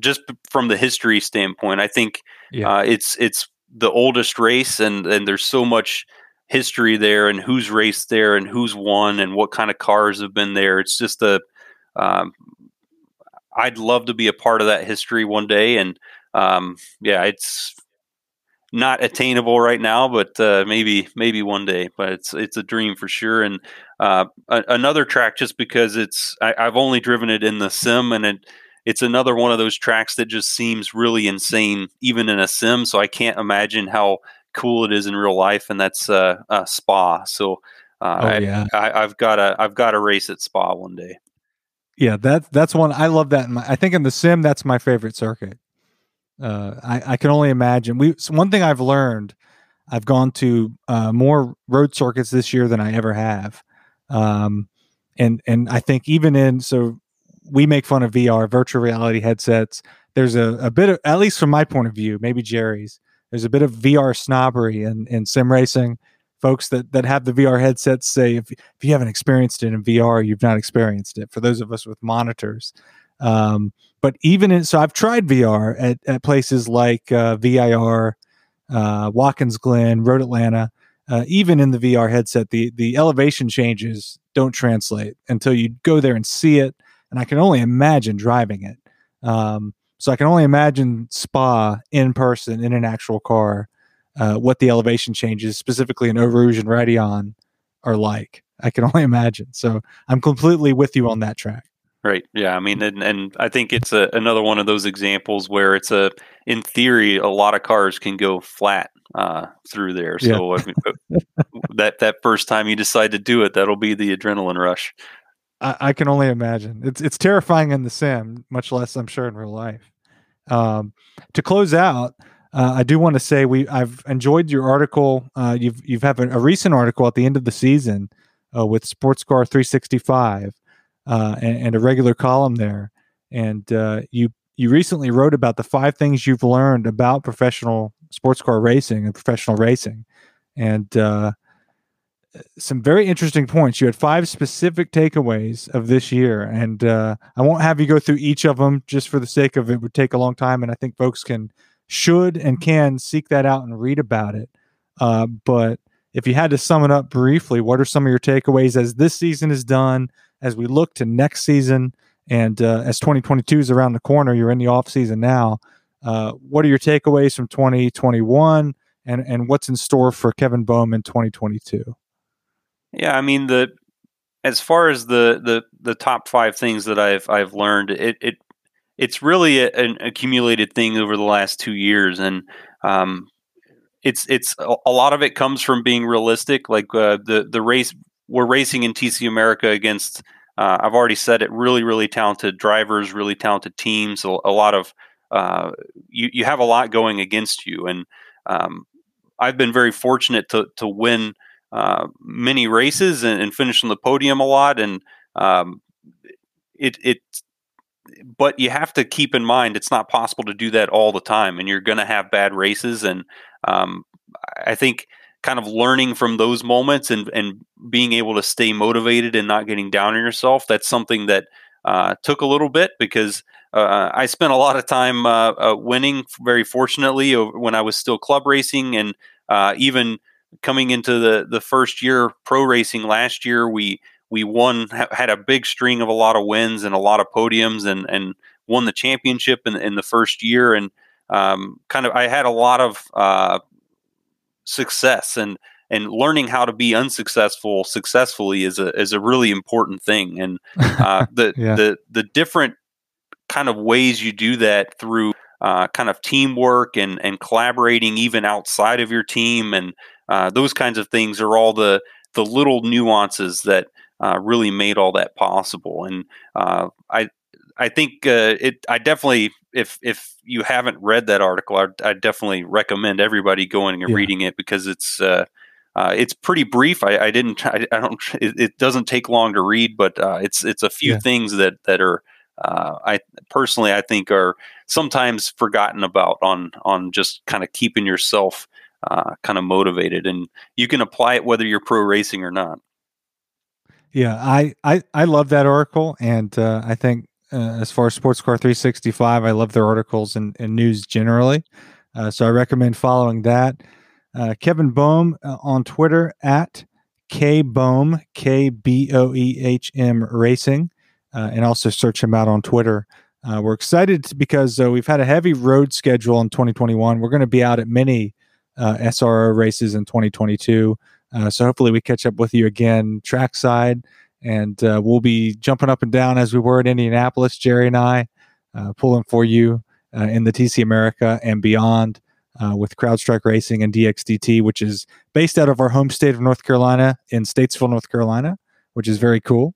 just from the history standpoint, I think yeah. uh, it's it's the oldest race, and and there's so much history there, and who's raced there, and who's won, and what kind of cars have been there. It's just a um, I'd love to be a part of that history one day, and um, yeah, it's not attainable right now, but uh, maybe maybe one day. But it's it's a dream for sure. And uh, a- another track, just because it's I, have only driven it in the sim, and it, it's another one of those tracks that just seems really insane, even in a sim. So I can't imagine how cool it is in real life, and that's uh, Spa. So uh, oh, yeah. I, have got a I've got a race at Spa one day. Yeah, that that's one I love. That my, I think in the sim, that's my favorite circuit. Uh, I, I can only imagine. We one thing I've learned. I've gone to uh, more road circuits this year than I ever have, um, and and I think even in so we make fun of VR virtual reality headsets. There's a, a bit of at least from my point of view, maybe Jerry's. There's a bit of VR snobbery in, in sim racing. Folks that, that have the VR headsets say if, if you haven't experienced it in VR, you've not experienced it. For those of us with monitors, um, but even in, so I've tried VR at, at places like uh, VIR, uh, Watkins Glen, Road Atlanta. Uh, even in the VR headset, the the elevation changes don't translate until you go there and see it. And I can only imagine driving it. Um, so I can only imagine Spa in person in an actual car, uh, what the elevation changes, specifically in Eau Rouge and Raidillon, are like. I can only imagine. So I'm completely with you on that track. Right. Yeah. I mean, and, and I think it's a, another one of those examples where it's a, in theory, a lot of cars can go flat uh, through there. So yeah. I mean, that that first time you decide to do it, that'll be the adrenaline rush. I, I, can only imagine. It's it's terrifying in the sim, much less I'm sure in real life. Um, to close out, uh, I do want to say we I've enjoyed your article. Uh, you've you've have a, a, recent article at the end of the season uh, with Sportscar365 uh, and, and, a regular column there. And uh, you you recently wrote about the five things you've learned about professional sports car racing and professional racing, and uh, some very interesting points. You had five specific takeaways of this year, and uh, I won't have you go through each of them just for the sake of it would take a long time, and I think folks can should and can seek that out and read about it. Uh, but if you had to sum it up briefly, what are some of your takeaways as this season is done? as we look to next season and uh, as 2022 is around the corner, you're in the off season now. Uh, what are your takeaways from 2021 and, and what's in store for Kevin Bowman 2022? Yeah, I mean the as far as the the the top five things that I've I've learned, it it it's really a, an accumulated thing over the last two years, and um, it's it's a lot of it comes from being realistic. Like uh, the the race we're racing in TC America against, uh, I've already said it, really, really talented drivers, really talented teams. A, a lot of, uh, you, you have a lot going against you. And um, I've been very fortunate to, to win uh, many races and, and, finish on the podium a lot. And um, it, it, but you have to keep in mind it's not possible to do that all the time, and you're going to have bad races. And um, I think kind of learning from those moments and and being able to stay motivated and not getting down on yourself that's something that uh, took a little bit because uh, I spent a lot of time uh, uh winning very fortunately when I was still club racing and uh, even coming into the the first year pro racing last year we we won had a big string of a lot of wins and a lot of podiums and and won the championship in, in the first year and um, kind of I had a lot of uh, success and and learning how to be unsuccessful successfully is a is a really important thing and uh, the yeah. the the different kind of ways you do that through uh, kind of teamwork and and collaborating even outside of your team and uh, those kinds of things are all the the little nuances that uh, really made all that possible and uh, I I think uh, it. I definitely, if if you haven't read that article, I, I definitely recommend everybody going and yeah. reading it because it's uh, uh, it's pretty brief. I, I didn't. I, I don't. It, it, doesn't take long to read, but uh, it's it's a few yeah. things that that are. Uh, I personally, I think are sometimes forgotten about on on just kind of keeping yourself uh, kind of motivated, and you can apply it whether you're pro racing or not. Yeah, I I, I love that article, and uh, I think uh, as far as Sportscar365, I love their articles and, and news generally. Uh, so I recommend following that. Uh, Kevin Boehm uh, on Twitter at K Boehm K B O E H M Racing, uh, and also search him out on Twitter. we're excited because we've had a heavy road schedule in 2021. We're going to be out at many SRO races in 2022. Uh, so hopefully we catch up with you again trackside, and uh, we'll be jumping up and down as we were in Indianapolis, Jerry and I, uh, pulling for you uh, in the TC America and beyond uh, with CrowdStrike Racing and DXDT, which is based out of our home state of North Carolina in Statesville, North Carolina, which is very cool.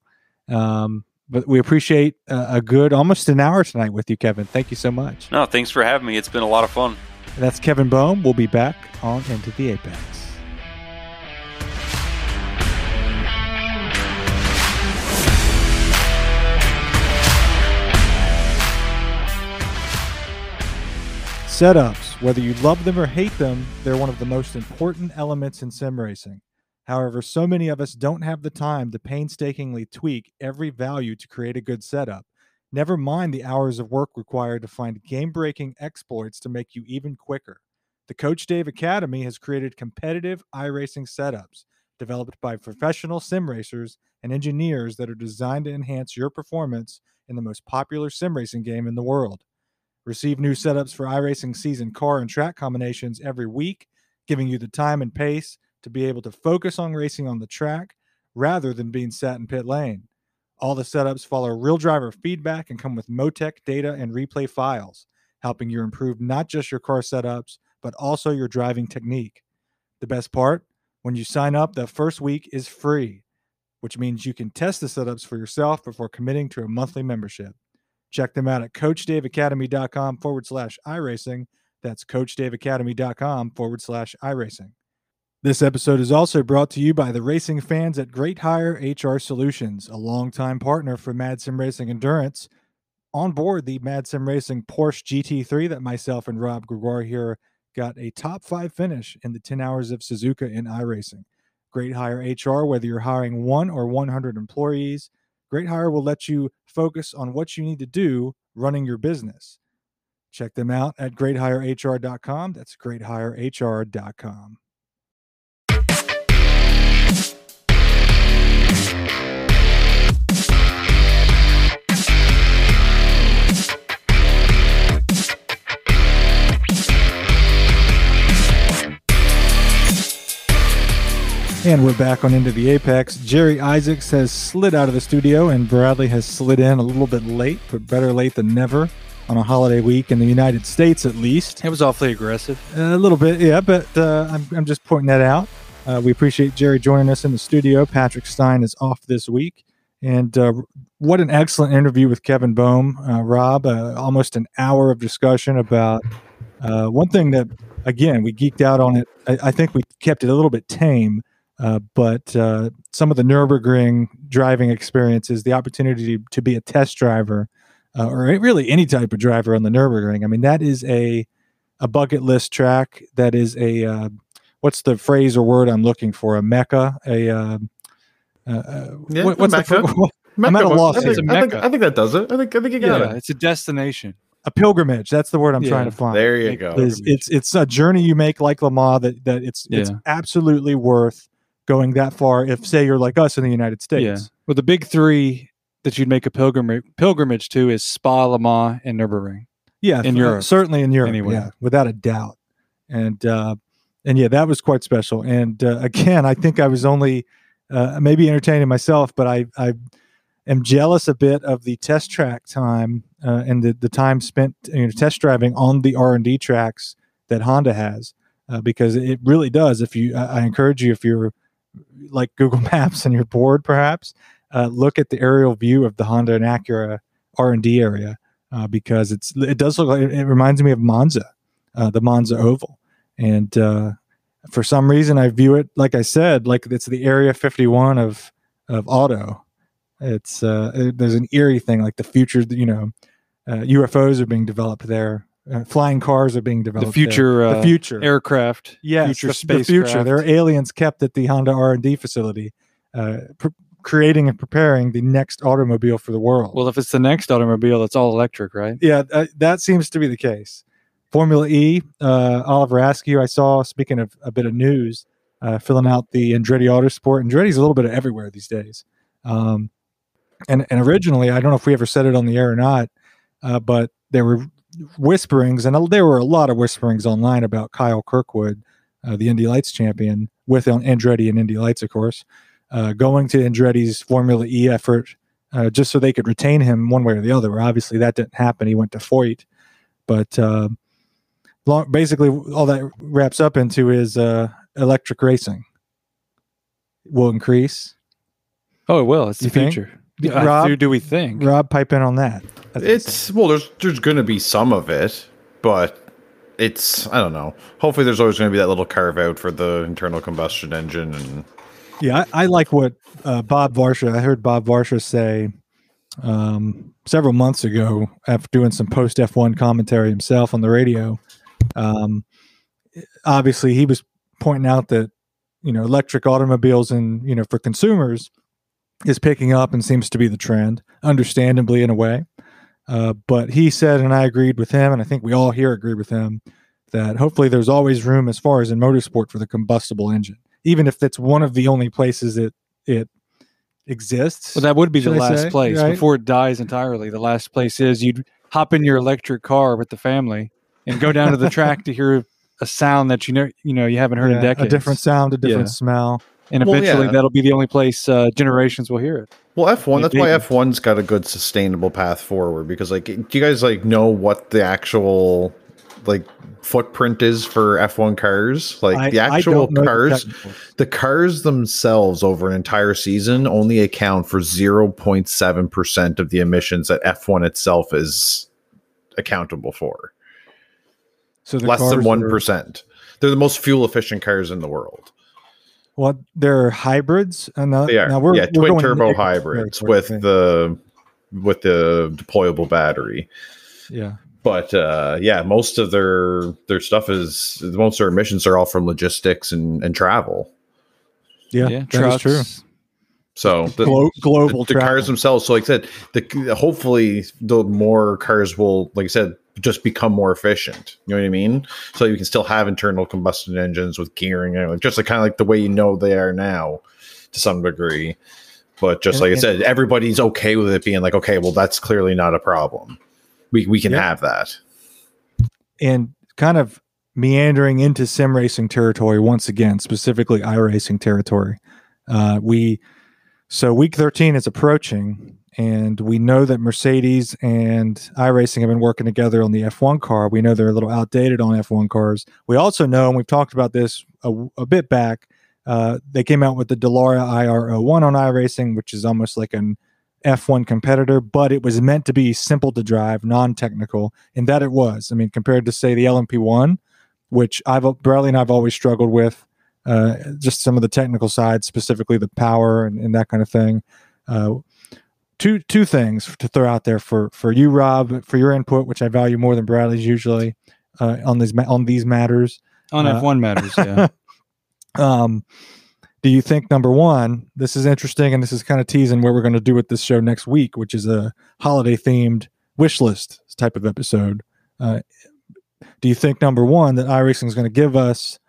Um, but we appreciate a good almost an hour tonight with you, Kevin. Thank you so much. No, thanks for having me. It's been a lot of fun. that's Kevin Boehm. We'll be back on Into the Apex. Setups, whether you love them or hate them, they're one of the most important elements in sim racing. However, so many of us don't have the time to painstakingly tweak every value to create a good setup. Never mind the hours of work required to find game breaking exploits to make you even quicker. The Coach Dave Academy has created competitive iRacing setups developed by professional sim racers and engineers that are designed to enhance your performance in the most popular sim racing game in the world. Receive new setups for iRacing season car and track combinations every week, giving you the time and pace to be able to focus on racing on the track rather than being sat in pit lane. All the setups follow real driver feedback and come with Motec data and replay files, helping you improve not just your car setups, but also your driving technique. The best part when you sign up, the first week is free, which means you can test the setups for yourself before committing to a monthly membership. Check them out at CoachDaveAcademy.com forward slash iRacing. That's CoachDaveAcademy.com forward slash iRacing. This episode is also brought to you by the racing fans at Great Hire HR Solutions, a longtime partner for Mad Sim Racing Endurance. On board the Mad Sim Racing Porsche GT3 that myself and Rob Gregoire here got a top five finish in the 10 hours of Suzuka in iRacing. Great Hire HR, whether you're hiring one or 100 employees, Great Hire will let you focus on what you need to do running your business. Check them out at greathirehr.com. That's greathirehr.com. And we're back on Into the Apex. Jerry Isaacs has slid out of the studio, and Bradley has slid in a little bit late, but better late than never on a holiday week in the United States, at least. It was awfully aggressive. A little bit, yeah, but uh, I'm, I'm just pointing that out. Uh, we appreciate Jerry joining us in the studio. Patrick Stein is off this week. And uh, what an excellent interview with Kevin Boehm, uh, Rob. Uh, almost an hour of discussion about uh, one thing that, again, we geeked out on it. I, I think we kept it a little bit tame uh, but uh, some of the Nurburgring driving experiences, the opportunity to be a test driver, uh, or really any type of driver on the Nurburgring. I mean, that is a a bucket list track. That is a uh, what's the phrase or word I'm looking for? A mecca. A uh, yeah, what, what's mecca. the Mecca I'm at a loss. I think, I think, I think, that does it. I think I think you got yeah, it. It's a destination a pilgrimage. That's the word I'm yeah, trying to find. There you go. It's, it's, it's a journey you make like Le Mans that that it's yeah. it's absolutely worth going that far if say you're like us in the United States. Yeah. Well, the big three that you'd make a pilgrimage pilgrimage to is Spa, Le Mans, and Nurburgring. Yeah, in Europe, certainly in Europe. Anyway. Yeah, without a doubt. And uh, and yeah, that was quite special. And uh, again, I think I was only uh, maybe entertaining myself, but I I am jealous a bit of the test track time uh, and the the time spent you know, test driving on the R and D tracks that Honda has. Uh, because it really does. If you, I, I encourage you, if you're like Google Maps and you're bored, perhaps uh, look at the aerial view of the Honda and Acura R and D area uh, because it's it does look like it reminds me of Monza, uh, the Monza Oval, and uh, for some reason I view it like I said, like it's the Area 51 of of auto. It's uh, it, there's an eerie thing like the future, you know, UFOs are being developed there. Uh, flying cars are being developed. The future, there. the future aircraft. Yeah, future the, space. The future. There are aliens kept at the Honda R and D facility, uh, pr- creating and preparing the next automobile for the world. Well, if it's the next automobile, it's all electric, right? Yeah, uh, that seems to be the case. Formula E, uh, Oliver Askew, I saw, speaking of a bit of news, uh, filling out the Andretti Autosport. Andretti's a little bit of everywhere these days. Um, and, and originally, I don't know if we ever said it on the air or not, uh, but there were whisperings, and there were a lot of whisperings online about Kyle Kirkwood, uh, the Indy Lights champion, with Andretti and Indy Lights, of course, uh, going to Andretti's Formula E effort uh, just so they could retain him one way or the other. Obviously, that didn't happen. He went to Foyt, but uh, long, basically, all that wraps up into is uh, electric racing will increase. Oh, it will. It's the future. Rob, do, do we think? Rob, pipe in on that. It's well, there's there's going to be some of it, but it's I don't know. Hopefully, there's always going to be that little carve out for the internal combustion engine and yeah, I, I like what uh, Bob Varsha. I heard Bob Varsha say um, several months ago after doing some post F1 commentary himself on the radio. Um, obviously, he was pointing out that you know electric automobiles and you know for consumers is picking up and seems to be the trend, understandably in a way. Uh, but he said, and I agreed with him, and I think we all here agree with him, that hopefully there's always room as far as in motorsport for the combustible engine even if it's one of the only places it it exists. Well, that would be the last say, place right? before it dies entirely. The last place is you'd hop in your electric car with the family and go down to the track to hear a sound that you know you know you haven't heard yeah, in decades. A different sound, a different yeah. smell. And eventually, well, yeah. that'll be the only place uh, generations will hear it. Well, F one. That's why F one's got a good sustainable path forward because, like, do you guys like know what the actual like footprint is for F1 cars. Like I, the actual cars, the, the cars themselves over an entire season only account for 0.7% of the emissions that F1 itself is accountable for. So less than 1%. They're the most fuel efficient cars in the world. Well, they're hybrids, and uh, they are. Now we're, yeah, we're twin turbo hybrids with the with the deployable battery. Yeah but uh, yeah, most of their their stuff is most of their emissions are all from logistics and, and travel. Yeah, yeah that's true. So the, Glo- global the, the cars themselves. So like I said, the hopefully the more cars will, like I said, just become more efficient. You know what I mean? So you can still have internal combustion engines with gearing, you know, just like kind of like the way you know they are now, to some degree. But just and, like I said, everybody's okay with it being like, okay, well, that's clearly not a problem we we can yep. have that. And kind of meandering into sim racing territory once again, specifically iRacing territory. Uh, we so week 13 is approaching, and we know that Mercedes and iRacing have been working together on the F1 car. We know they're a little outdated on F1 cars. We also know, and we've talked about this a, a bit back. Uh, they came out with the Dallara IR01 on iRacing, which is almost like an F1 competitor, but it was meant to be simple to drive, non-technical, and that it was. I mean, compared to say the LMP1, which I've Bradley and I've always struggled with, uh, just some of the technical side, specifically the power and, and that kind of thing. Uh, two two things to throw out there for for you, Rob, for your input, which I value more than Bradley's usually uh, on these on these matters. On uh, F1 matters, yeah. um, do you think number one this is interesting and this is kind of teasing what we're going to do with this show next week which is a holiday themed wish list type of episode uh, do you think number one that iRacing is going to give us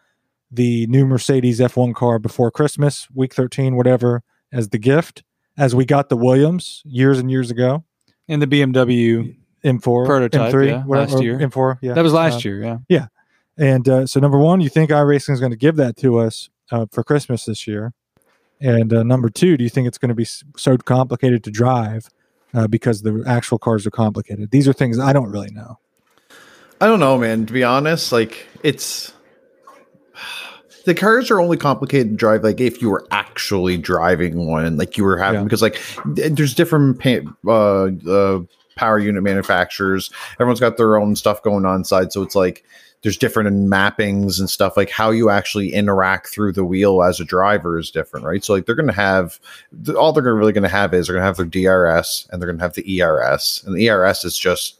the new mercedes f1 car before christmas week 13 whatever as the gift as we got the williams years and years ago and the bmw m4 prototype M3, yeah, whatever, last year m4 yeah that was last uh, year yeah yeah and uh, so number one you think iRacing is going to give that to us uh, for Christmas this year? And uh, number two, do you think it's going to be so complicated to drive uh, because the actual cars are complicated? These are things I don't really know. I don't know, man. To be honest, like it's the cars are only complicated to drive like if you were actually driving one, like you were having yeah. because like there's different paint, uh, uh, power unit manufacturers. Everyone's got their own stuff going on side. So it's like there's different mappings and stuff like how you actually interact through the wheel as a driver is different, right? So like they're going to have all they're really going to have is they're going to have their DRS and they're going to have the ERS, and the ERS is just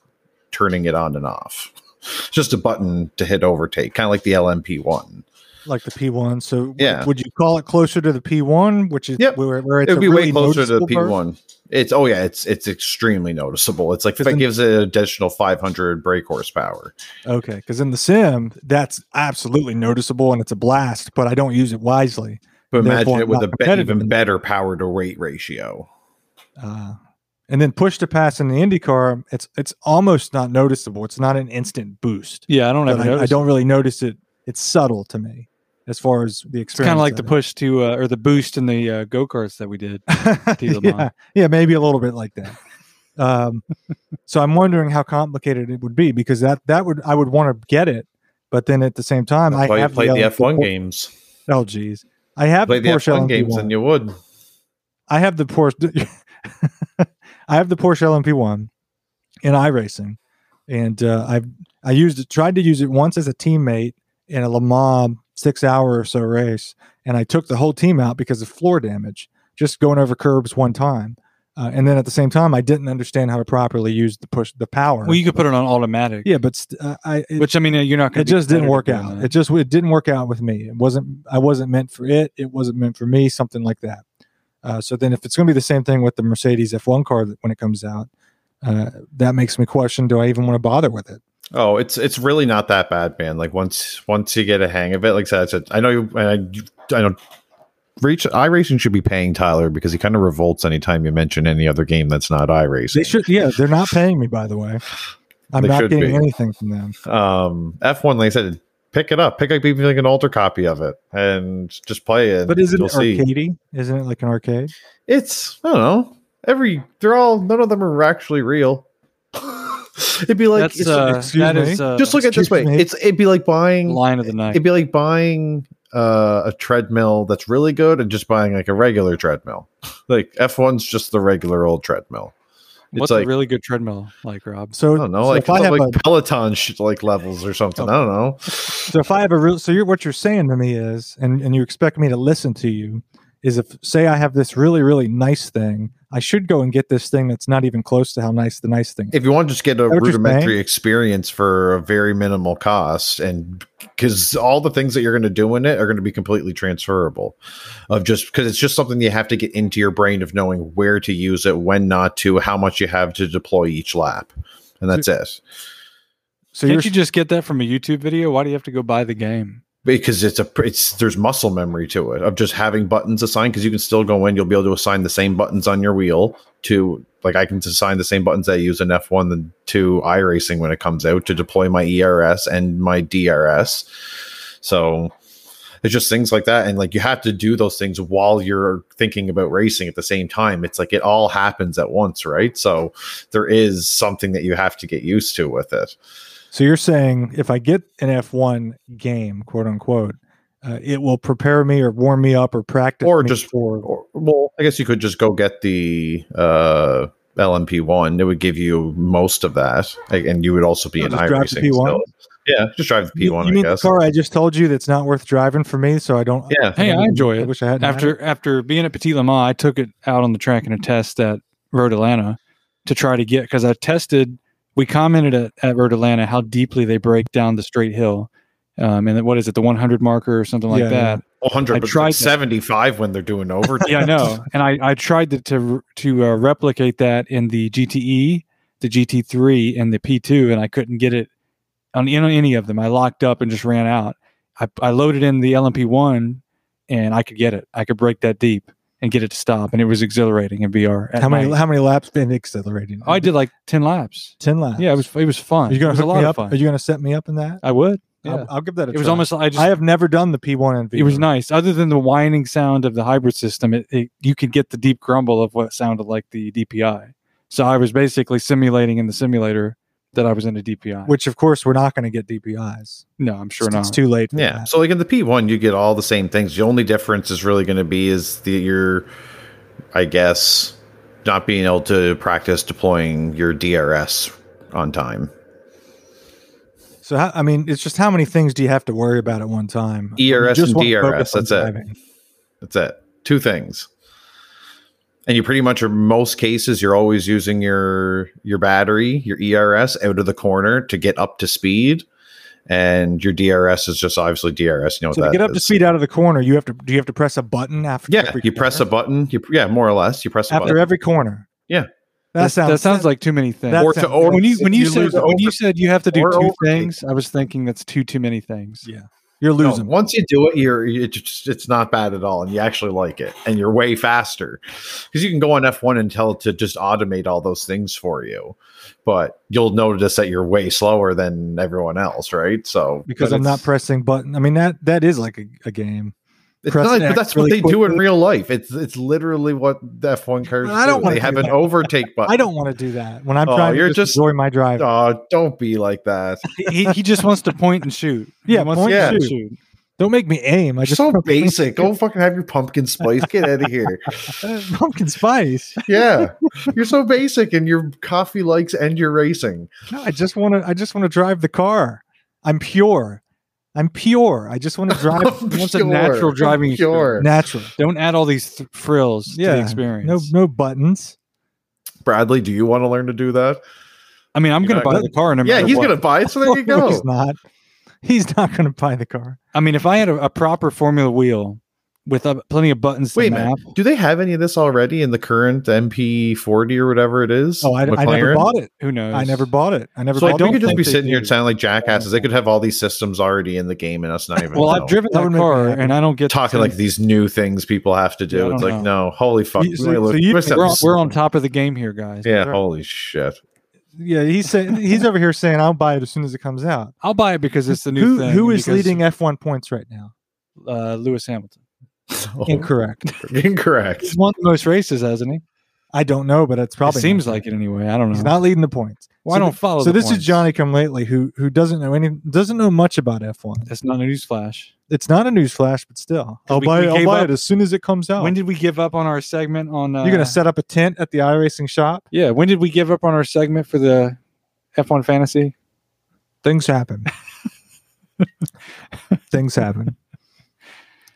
turning it on and off. It's just a button to hit overtake, kind of like the LMP one like the P1. So yeah, would you call it closer to the P1, which is yep. where, where it's It'd be really way closer to the P1. It's oh yeah, it's it's extremely noticeable. It's like it gives it an additional 500 brake horsepower. Okay, because in the sim, that's absolutely noticeable and it's a blast, but I don't use it wisely. But imagine it with a be- even better power to weight ratio. Uh, and then push to pass in the IndyCar, it's it's almost not noticeable. It's not an instant boost. Yeah, I don't ever. I, I, don't really notice it. It's subtle to me as far as the experience. Kind of like the push to uh, or the boost in the uh, go karts that we did. yeah, yeah, maybe a little bit like that. Um, so I'm wondering how complicated it would be because that that would I would want to get it, but then at the same time That's I have played the, the F1 games. Oh geez, I have played the, the Porsche F1 games, and you would. I have the Porsche. I have the Porsche LMP1 in iRacing, and uh, I've I used it, tried to use it once as a teammate in a Le Mans six hour or so race, and I took the whole team out because of floor damage, just going over curbs one time. Uh, and then at the same time, I didn't understand how to properly use the push the power. Well, you could put it on automatic. Yeah, but st- uh, I it, which I mean, you're not. It just didn't work out. That. It just it didn't work out with me. It wasn't. I wasn't meant for it. It wasn't meant for me. Something like that. Uh, so then, if it's going to be the same thing with the Mercedes F1 car when it comes out, uh, that makes me question: Do I even want to bother with it? Oh, it's it's really not that bad, man. Like once once you get a hang of it, like I said, I know you. I, I don't. Reach iRacing should be paying Tyler because he kind of revolts anytime you mention any other game that's not iRacing. They should, yeah. They're not paying me, by the way. I'm they not getting be. anything from them. Um, F1, like I said, pick it up. Pick up even like an older copy of it and just play it. But isn't it arcadey? Isn't it like an arcade? It's I don't know. Every they're all none of them are actually real. It'd be like uh, that is, uh, just look at this way. Me. It's it'd be like buying line of the night. It'd be like buying uh, a treadmill that's really good and just buying like a regular treadmill. like F1's just the regular old treadmill. It's What's like, a really good treadmill like, Rob? So I don't know, so like, if I have like a, Peloton sh- like levels or something. Oh. I don't know. So if I have a real, so you're, what you're saying to me is, and and you expect me to listen to you, is if say I have this really really nice thing I should go and get this thing that's not even close to how nice the nice thing. If you want to just get a rudimentary experience for a very minimal cost, and because all the things that you're going to do in it are going to be completely transferable, of just because it's just something you have to get into your brain of knowing where to use it, when not to, how much you have to deploy each lap, and that's so, it. So can't you just get that from a YouTube video? Why do you have to go buy the game? Because it's a it's there's muscle memory to it of just having buttons assigned because you can still go in you'll be able to assign the same buttons on your wheel to like I can assign the same buttons I use in F1 than to iRacing when it comes out to deploy my ERS and my DRS. So it's just things like that and like you have to do those things while you're thinking about racing at the same time. It's like it all happens at once right? So there is something that you have to get used to with it so you're saying if I get an F1 game, quote unquote, uh, it will prepare me or warm me up or practice or just for or, well i guess you could just go get the uh lmp1 it would give you most of that. And you would also be in iRacing still. yeah just drive the p1 you, you mean the car i just told you that's not worth driving for me so i don't yeah. Hey i, I enjoy it. i wish i had after after being at petit le mans i took it out on the track in a test at road atlanta to try to get because i tested we commented at, at Road Atlanta how deeply they break down the straight hill. Um, and what is it, the 100 marker or something like yeah, that? 100, I tried 75 when they're doing over. yeah, I know. And I, I tried to to, to uh, replicate that in the GTE, the GT3, and the P2, and I couldn't get it on, in any of them. I locked up and just ran out. I, I loaded in the LMP1, and I could get it. I could break that deep and get it to stop, and it was exhilarating in VR. How many night. how many laps been exhilarating? Oh, I did like ten laps. Ten laps. Yeah, it was it was fun. Are you to hook me up? Are you going to set me up in that? I would. Yeah. I'll, I'll give that. it try. was almost. I just. I have never done the P one and V. It was nice. Other than the whining sound of the hybrid system, it, it you could get the deep grumble of what sounded like the DPI. So I was basically simulating in the simulator that I was in a DPI. Which, of course, we're not going to get DPIs. No, I'm sure it's, not. It's too late. yeah. That. So, like in the P1, you get all the same things. The only difference is really going to be is the your I guess, not being able to practice deploying your DRS on time. So how, I mean, it's just how many things do you have to worry about at one time? ERS and DRS. That's it. That's it. Two things. And you pretty much are most cases you're always using your your battery, your ERS out of the corner to get up to speed and your DRS is just obviously DRS. You know, so to get up is. to speed out of the corner, you have to do you have to press a button after? Yeah, you corner? press a button. You yeah, more or less, you press after every corner. Yeah, that sounds that sounds like too many things. Or to, or when you when you, you said when you said you have to do two overtake. things, I was thinking that's too too many things. Yeah. You're losing. No, once you do it, you're it's, it's not bad at all, and you actually like it, and you're way faster because you can go on F1 and tell it to just automate all those things for you but you'll notice that you're way slower than everyone else, right? So because I'm not pressing button. I mean that that is like a, a game. It's not, but that's really what they quickly. do in real life. It's it's literally what the F1 cars I don't do. They have an overtake button. I don't want to do that when I'm oh, trying you're to just, enjoy my drive. Oh, don't be like that. he, he just wants to point and shoot. Yeah, point yeah. and shoot. Don't make me aim. I just so basic. Go fucking have your pumpkin spice. Get out of here. pumpkin spice. Yeah, you're so basic, and your coffee likes and you're racing. No, I just want to. I just want to drive the car. I'm pure. I'm pure. I just want to drive. Wants a natural driving pure. Natural. Don't add all these th- frills yeah, to the experience. No, no buttons. Bradley, do you want to learn to do that? I mean, I'm going to buy the car. No yeah, he's going to buy it. So there you go. he's not. He's not going to buy the car. I mean, if I had a, a proper Formula wheel with uh, plenty of buttons Wait to map. Do they have any of this already in the current MP40 or whatever it is? Oh, I, I never bought it. Who knows? I never bought it. I never. Bought it. So I don't. could just be sitting here sounding like jackasses. They could have all these systems already in the game, and us not even. well, know. I've driven that car, and I don't get talking like these new things people have to do. Yeah, it's like know. no, holy fuck. You, so, so you, we're, on, we're on top of the game here, guys. Yeah, holy shit yeah, he's saying he's over here saying I'll buy it as soon as it comes out. I'll buy it because it's the new who, thing. Who is leading F1 points right now? Uh, Lewis Hamilton. Oh, Incorrect. Incorrect. He's won the most races, hasn't he? I don't know, but it's probably it seems like it anyway. I don't know. He's not leading the points. Well, so I don't follow. So this points. is Johnny Come Lately, who who doesn't know any, doesn't know much about F1. That's not a news flash. It's not a news flash, but still, I'll we, buy, it, I'll buy it as soon as it comes out. When did we give up on our segment on? Uh, You're gonna set up a tent at the iRacing shop? Yeah. When did we give up on our segment for the F1 Fantasy? Things happen. Things happen.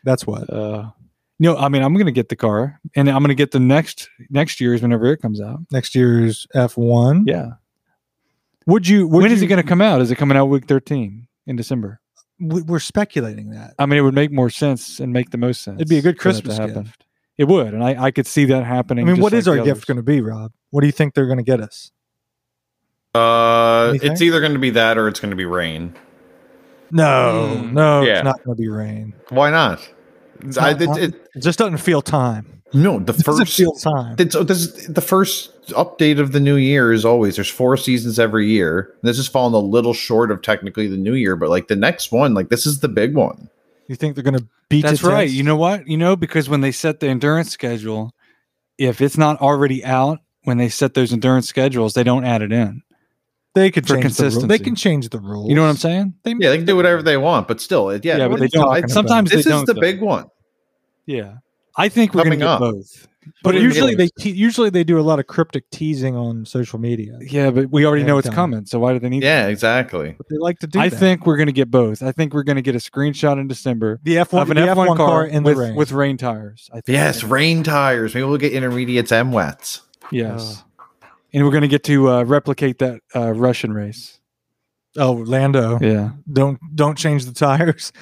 That's what. Uh, no, I mean I'm going to get the car, and I'm going to get the next next year's whenever it comes out. Next year's F1. Yeah. Would you? Would when you, is it going to come out? Is it coming out week 13 in December? We're speculating that. I mean, it would make more sense and make the most sense. It'd be a good Christmas gift. It would, and I, I could see that happening. I mean, what is like our gift going to be, Rob? What do you think they're going to get us? Uh, it's either going to be that or it's going to be rain. No, mm. no, yeah. it's not going to be rain. Why not? I, it, it, it, just doesn't feel time. No, the it first feel time. It's, this, the first update of the new year is always there's four seasons every year. This is falling a little short of technically the new year, but like the next one, like this is the big one. You think they're going to beat? That's right. You know what? You know because when they set the endurance schedule, if it's not already out when they set those endurance schedules, they don't add it in. They could for change consistency. The they can change the rules. You know what I'm saying? They, yeah, they can do whatever they want, but still, yeah. Yeah, but they don't. Sometimes this is the big one. Yeah, I think we're going to get both. But usually they te- usually they do a lot of cryptic teasing on social media. Yeah, but we already know it's coming, so why do they need? Yeah, exactly. But they like to do. I that. think we're going to get both. I think we're going to get a screenshot in December. The F one, of an F one car, car in with, rain. with rain tires. I think yes, rain tires. Maybe we'll get intermediates and wets. Yes, and we're going to get to uh, replicate that uh, Russian race. Oh, Lando. Yeah. Don't don't change the tires.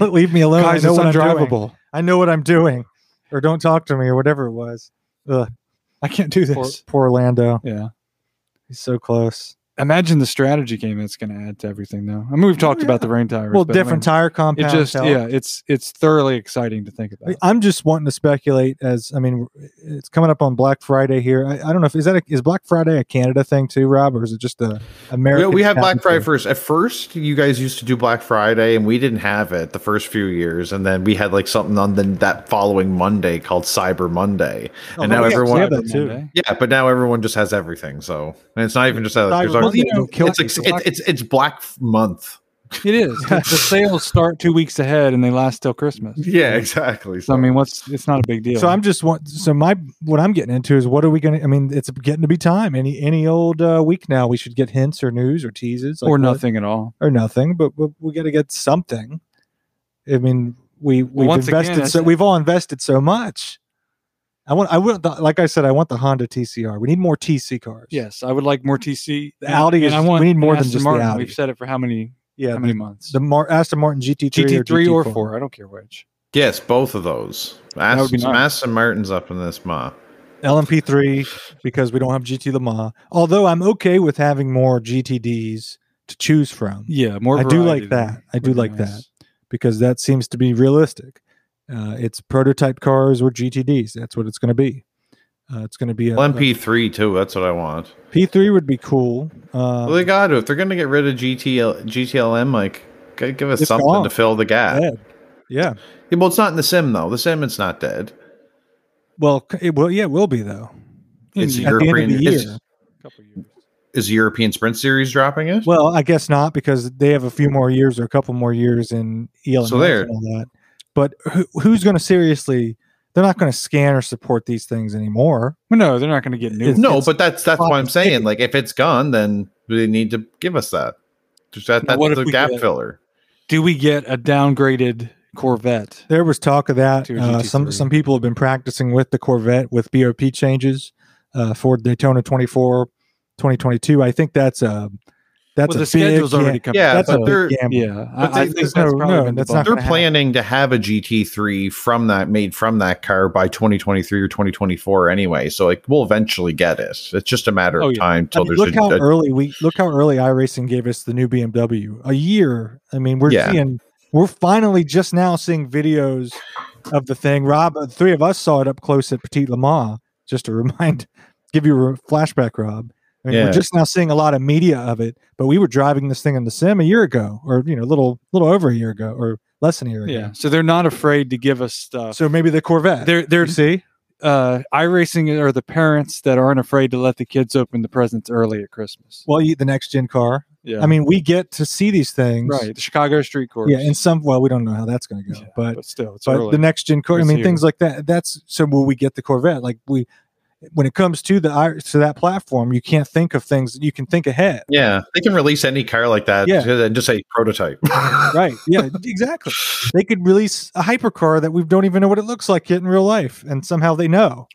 Leave me alone. Guys, I know what I'm doing. I know what I'm doing. Or don't talk to me or whatever it was. Ugh. I can't do this. Poor, poor Lando. Yeah. He's so close. Imagine the strategy game it's going to add to everything, though. I mean, we've talked yeah. about the rain tires. Well, different I mean, tire compounds. It just, help. yeah, it's it's thoroughly exciting to think about. I'm just wanting to speculate as I mean, it's coming up on Black Friday here. I, I don't know if is that a, is Black Friday a Canada thing too, Rob, or is it just a American? We, we have Black Friday first. At first, you guys used to do Black Friday, and we didn't have it the first few years, and then we had like something on the, that following Monday called Cyber Monday, oh, and now everyone yeah, but now everyone just has everything. So and it's not even just that. There's well, you know, it's, it's, it's it's Black Month It is. the, sales start two weeks ahead and they last till Christmas. Yeah, exactly. So, I mean, what's it's not a big deal. So I'm just want. So my what I'm getting into is what are we going to? I mean, it's getting to be time. Any any old uh, week now, we should get hints or news or teases like or nothing what, at all or nothing. But, but we got to get something. I mean, we we've well, invested again, so we've all invested so much. I want I want the, like I said I want the Honda TCR. We need more TC cars. Yes, I would like more TC. The Audi is. I want we need more than just Martin. the Audi. We've said it for how many? Yeah, how many months? The Mar- Aston Martin GT3 GT3 or, GT4? or four. I don't care which. Yes, both of those. Aston, nice. Aston Martin's up in this ma. LMP3 because we don't have GT Le Mans. Although I'm okay with having more GTDs to choose from. Yeah, more. I do like that. I do like nice. that because that seems to be realistic. Uh, it's prototype cars or GTDs. That's what it's going to be. Uh, it's going to be a, MP3 too. That's what I want. P3 would be cool. Uh, well, they got to. If they're going to get rid of GTL, GTLM, like give us something gone. to fill the gap. Dead. Yeah. yeah. Well, it's not in the sim though. The sim, it's not dead. Well, it will. Yeah, it will be though. It's At European. The end of the year. couple years. Is the European Sprint Series dropping it? Well, I guess not because they have a few more years or a couple more years in ELMS so there. and all that. But who, who's going to seriously? They're not going to scan or support these things anymore. Well, no, they're not going to get new. no, but that's that's what I'm saying. Like, if it's gone, then they need to give us that. Just that that's the gap get, filler. Do we get a downgraded Corvette? There was talk of that. Uh, some some people have been practicing with the Corvette with BOP changes uh, for Daytona 24, 2022. I think that's a that's well, the schedule's big, already coming. Yeah, that's but they're yeah. But I, I think no, no, that's not. They're planning happen. to have a GT3 from that made from that car by 2023 or 2024 anyway. So like we'll eventually get it. It's just a matter oh, of time till I mean, there's. Look a, how a, early we look how early iRacing gave us the new BMW. A year. I mean, we're yeah. seeing we're finally just now seeing videos of the thing. Rob, the three of us saw it up close at Petit Le Mans. Just to remind, give you a flashback, Rob I mean, yeah. we're just now seeing a lot of media of it, but we were driving this thing in the sim a year ago, or you know, a little little over a year ago, or less than a year ago. Yeah, so they're not afraid to give us stuff. So maybe the Corvette. They're they're you see, uh, iRacing are the parents that aren't afraid to let the kids open the presents early at Christmas. Well, you, the next gen car. Yeah, I mean, we get to see these things, right? The Chicago Street Course. Yeah, And some. Well, we don't know how that's going to go, yeah, but, but still, but early. the next gen car. I mean, here. things like that. That's so. Will we get the Corvette? Like we when it comes to the to that platform, you can't think of things. You can think ahead. Yeah, they can release any car like that. Yeah. and just say prototype. right. Yeah. Exactly. they could release a hypercar that we don't even know what it looks like yet in real life, and somehow they know,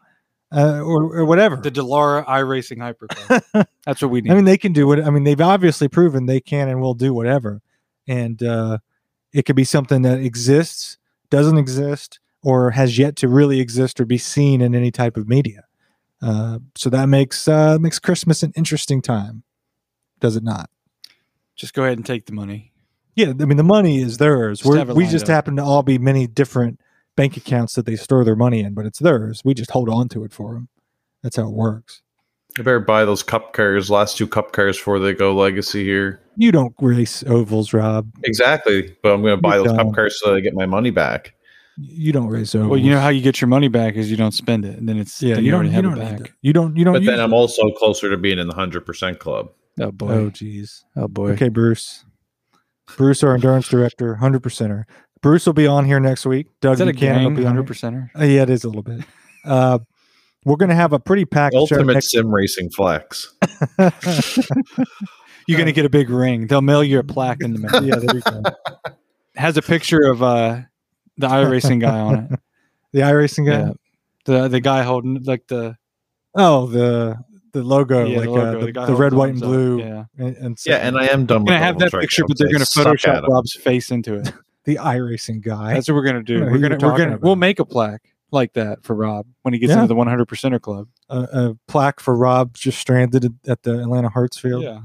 uh, or or whatever. The Dallara iRacing hypercar. That's what we need. I mean, they can do it. I mean, they've obviously proven they can and will do whatever, and uh, it could be something that exists, doesn't exist, or has yet to really exist or be seen in any type of media. Uh, so that makes uh, makes Christmas an interesting time, does it not? Just go ahead and take the money. Yeah, I mean the money is theirs. Just we just up. happen to all be many different bank accounts that they store their money in, but it's theirs. We just hold on to it for them. That's how it works. I better buy those cup cars, last two cup cars before they go legacy here. You don't race ovals, Rob. Exactly, but I'm going to buy you those don't. cup cars so I get my money back. You don't raise ovals. Well, you know how you get your money back is you don't spend it, and then it's yeah. Then you, you, don't have it back. You don't. You don't. But then I'm also closer to being in the hundred percent club. Oh boy. Oh jeez. Oh boy. Okay, Bruce. Bruce, our endurance director, hundred percenter. Bruce will be on here next week. Doug is that Buchanan a gang, hundred percenter. Uh, yeah, it is a little bit. Uh, we're going to have a pretty packed ultimate sim week. racing flex. You're going to get a big ring. They'll mail you a plaque in the mail. yeah, there you go. Has a picture of uh, the iRacing guy on it. The iRacing guy. Yeah. The the guy holding like the oh the the logo yeah, like the, uh, logo. Uh, the, the, the red, white, and blue. Up. Yeah, and, and so, yeah, and I am done. Gonna have that picture, but they're gonna Photoshop Rob's face into it. the iRacing guy. That's what we're gonna do. we're gonna we're gonna about. we'll make a plaque like that for Rob when he gets yeah. into the 100 percenter club. a plaque for Rob just stranded at the Atlanta Hartsfield. Yeah.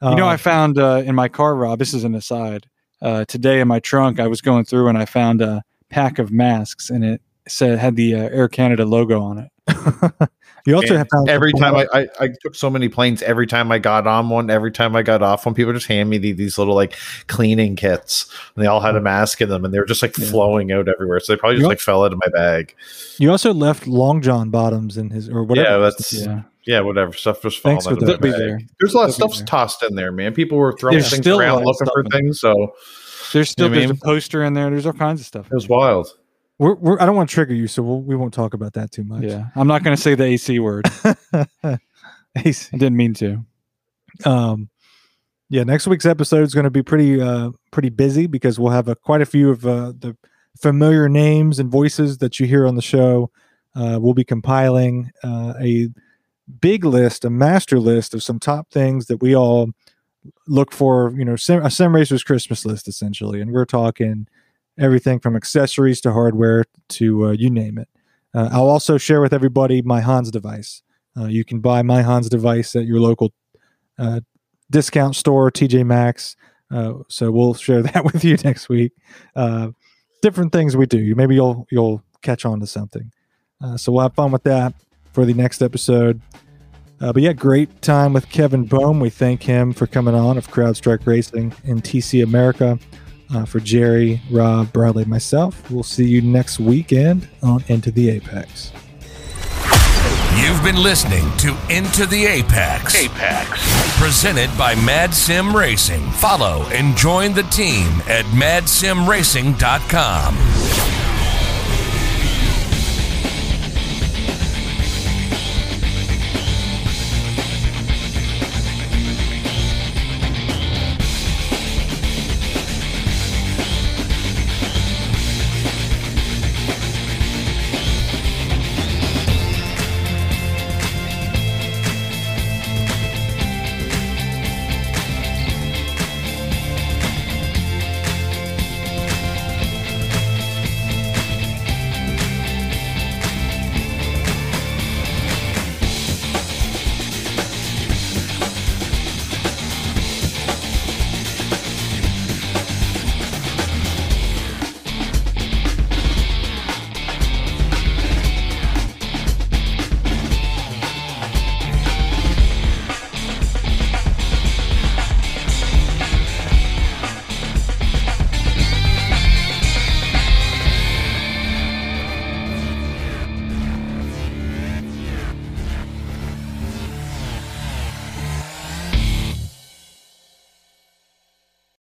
Uh, you know, I found uh, in my car, Rob. This is an aside uh, today in my trunk, I was going through and I found a pack of masks, and it said had the uh, Air Canada logo on it. you also have every time I, I, I took so many planes. Every time I got on one, every time I got off one, people just hand me these little like cleaning kits, and they all had a mask in them, and they were just like yeah. flowing out everywhere. So they probably just like fell out of my bag. You also left long john bottoms in his or whatever. Yeah, that's yeah. Yeah, whatever stuff was falling. Thanks for the, there. There's a lot of stuff tossed in there, man. People were throwing there's things around looking for things. So there's still you know there's mean? a poster in there. There's all kinds of stuff. It was wild. We're, we're, I don't want to trigger you, so we'll, we won't talk about that too much. Yeah, I'm not going to say the AC word. AC. I didn't mean to. Um, yeah, next week's episode is going to be pretty uh pretty busy because we'll have a, quite a few of uh, the familiar names and voices that you hear on the show. Uh, we'll be compiling uh, a big list, a master list of some top things that we all look for. You know, sim, a sim racer's Christmas list essentially, and we're talking everything from accessories to hardware to uh, you name it. Uh, I'll also share with everybody my Hans device. Uh, you can buy my Hans device at your local uh, discount store, TJ Maxx. Uh, so we'll share that with you next week. Uh, different things we do. Maybe you'll you'll catch on to something. so we'll have fun with that for the next episode. but yeah, great time with Kevin Boehm. We thank him for coming on of CrowdStrike Racing in TC America. Uh, for Jerry, Rob, Bradley, myself, we'll see you next weekend on Into the Apex. You've been listening to Into the Apex. Apex. Presented by Mad Sim Racing. Follow and join the team at madsimracing.com.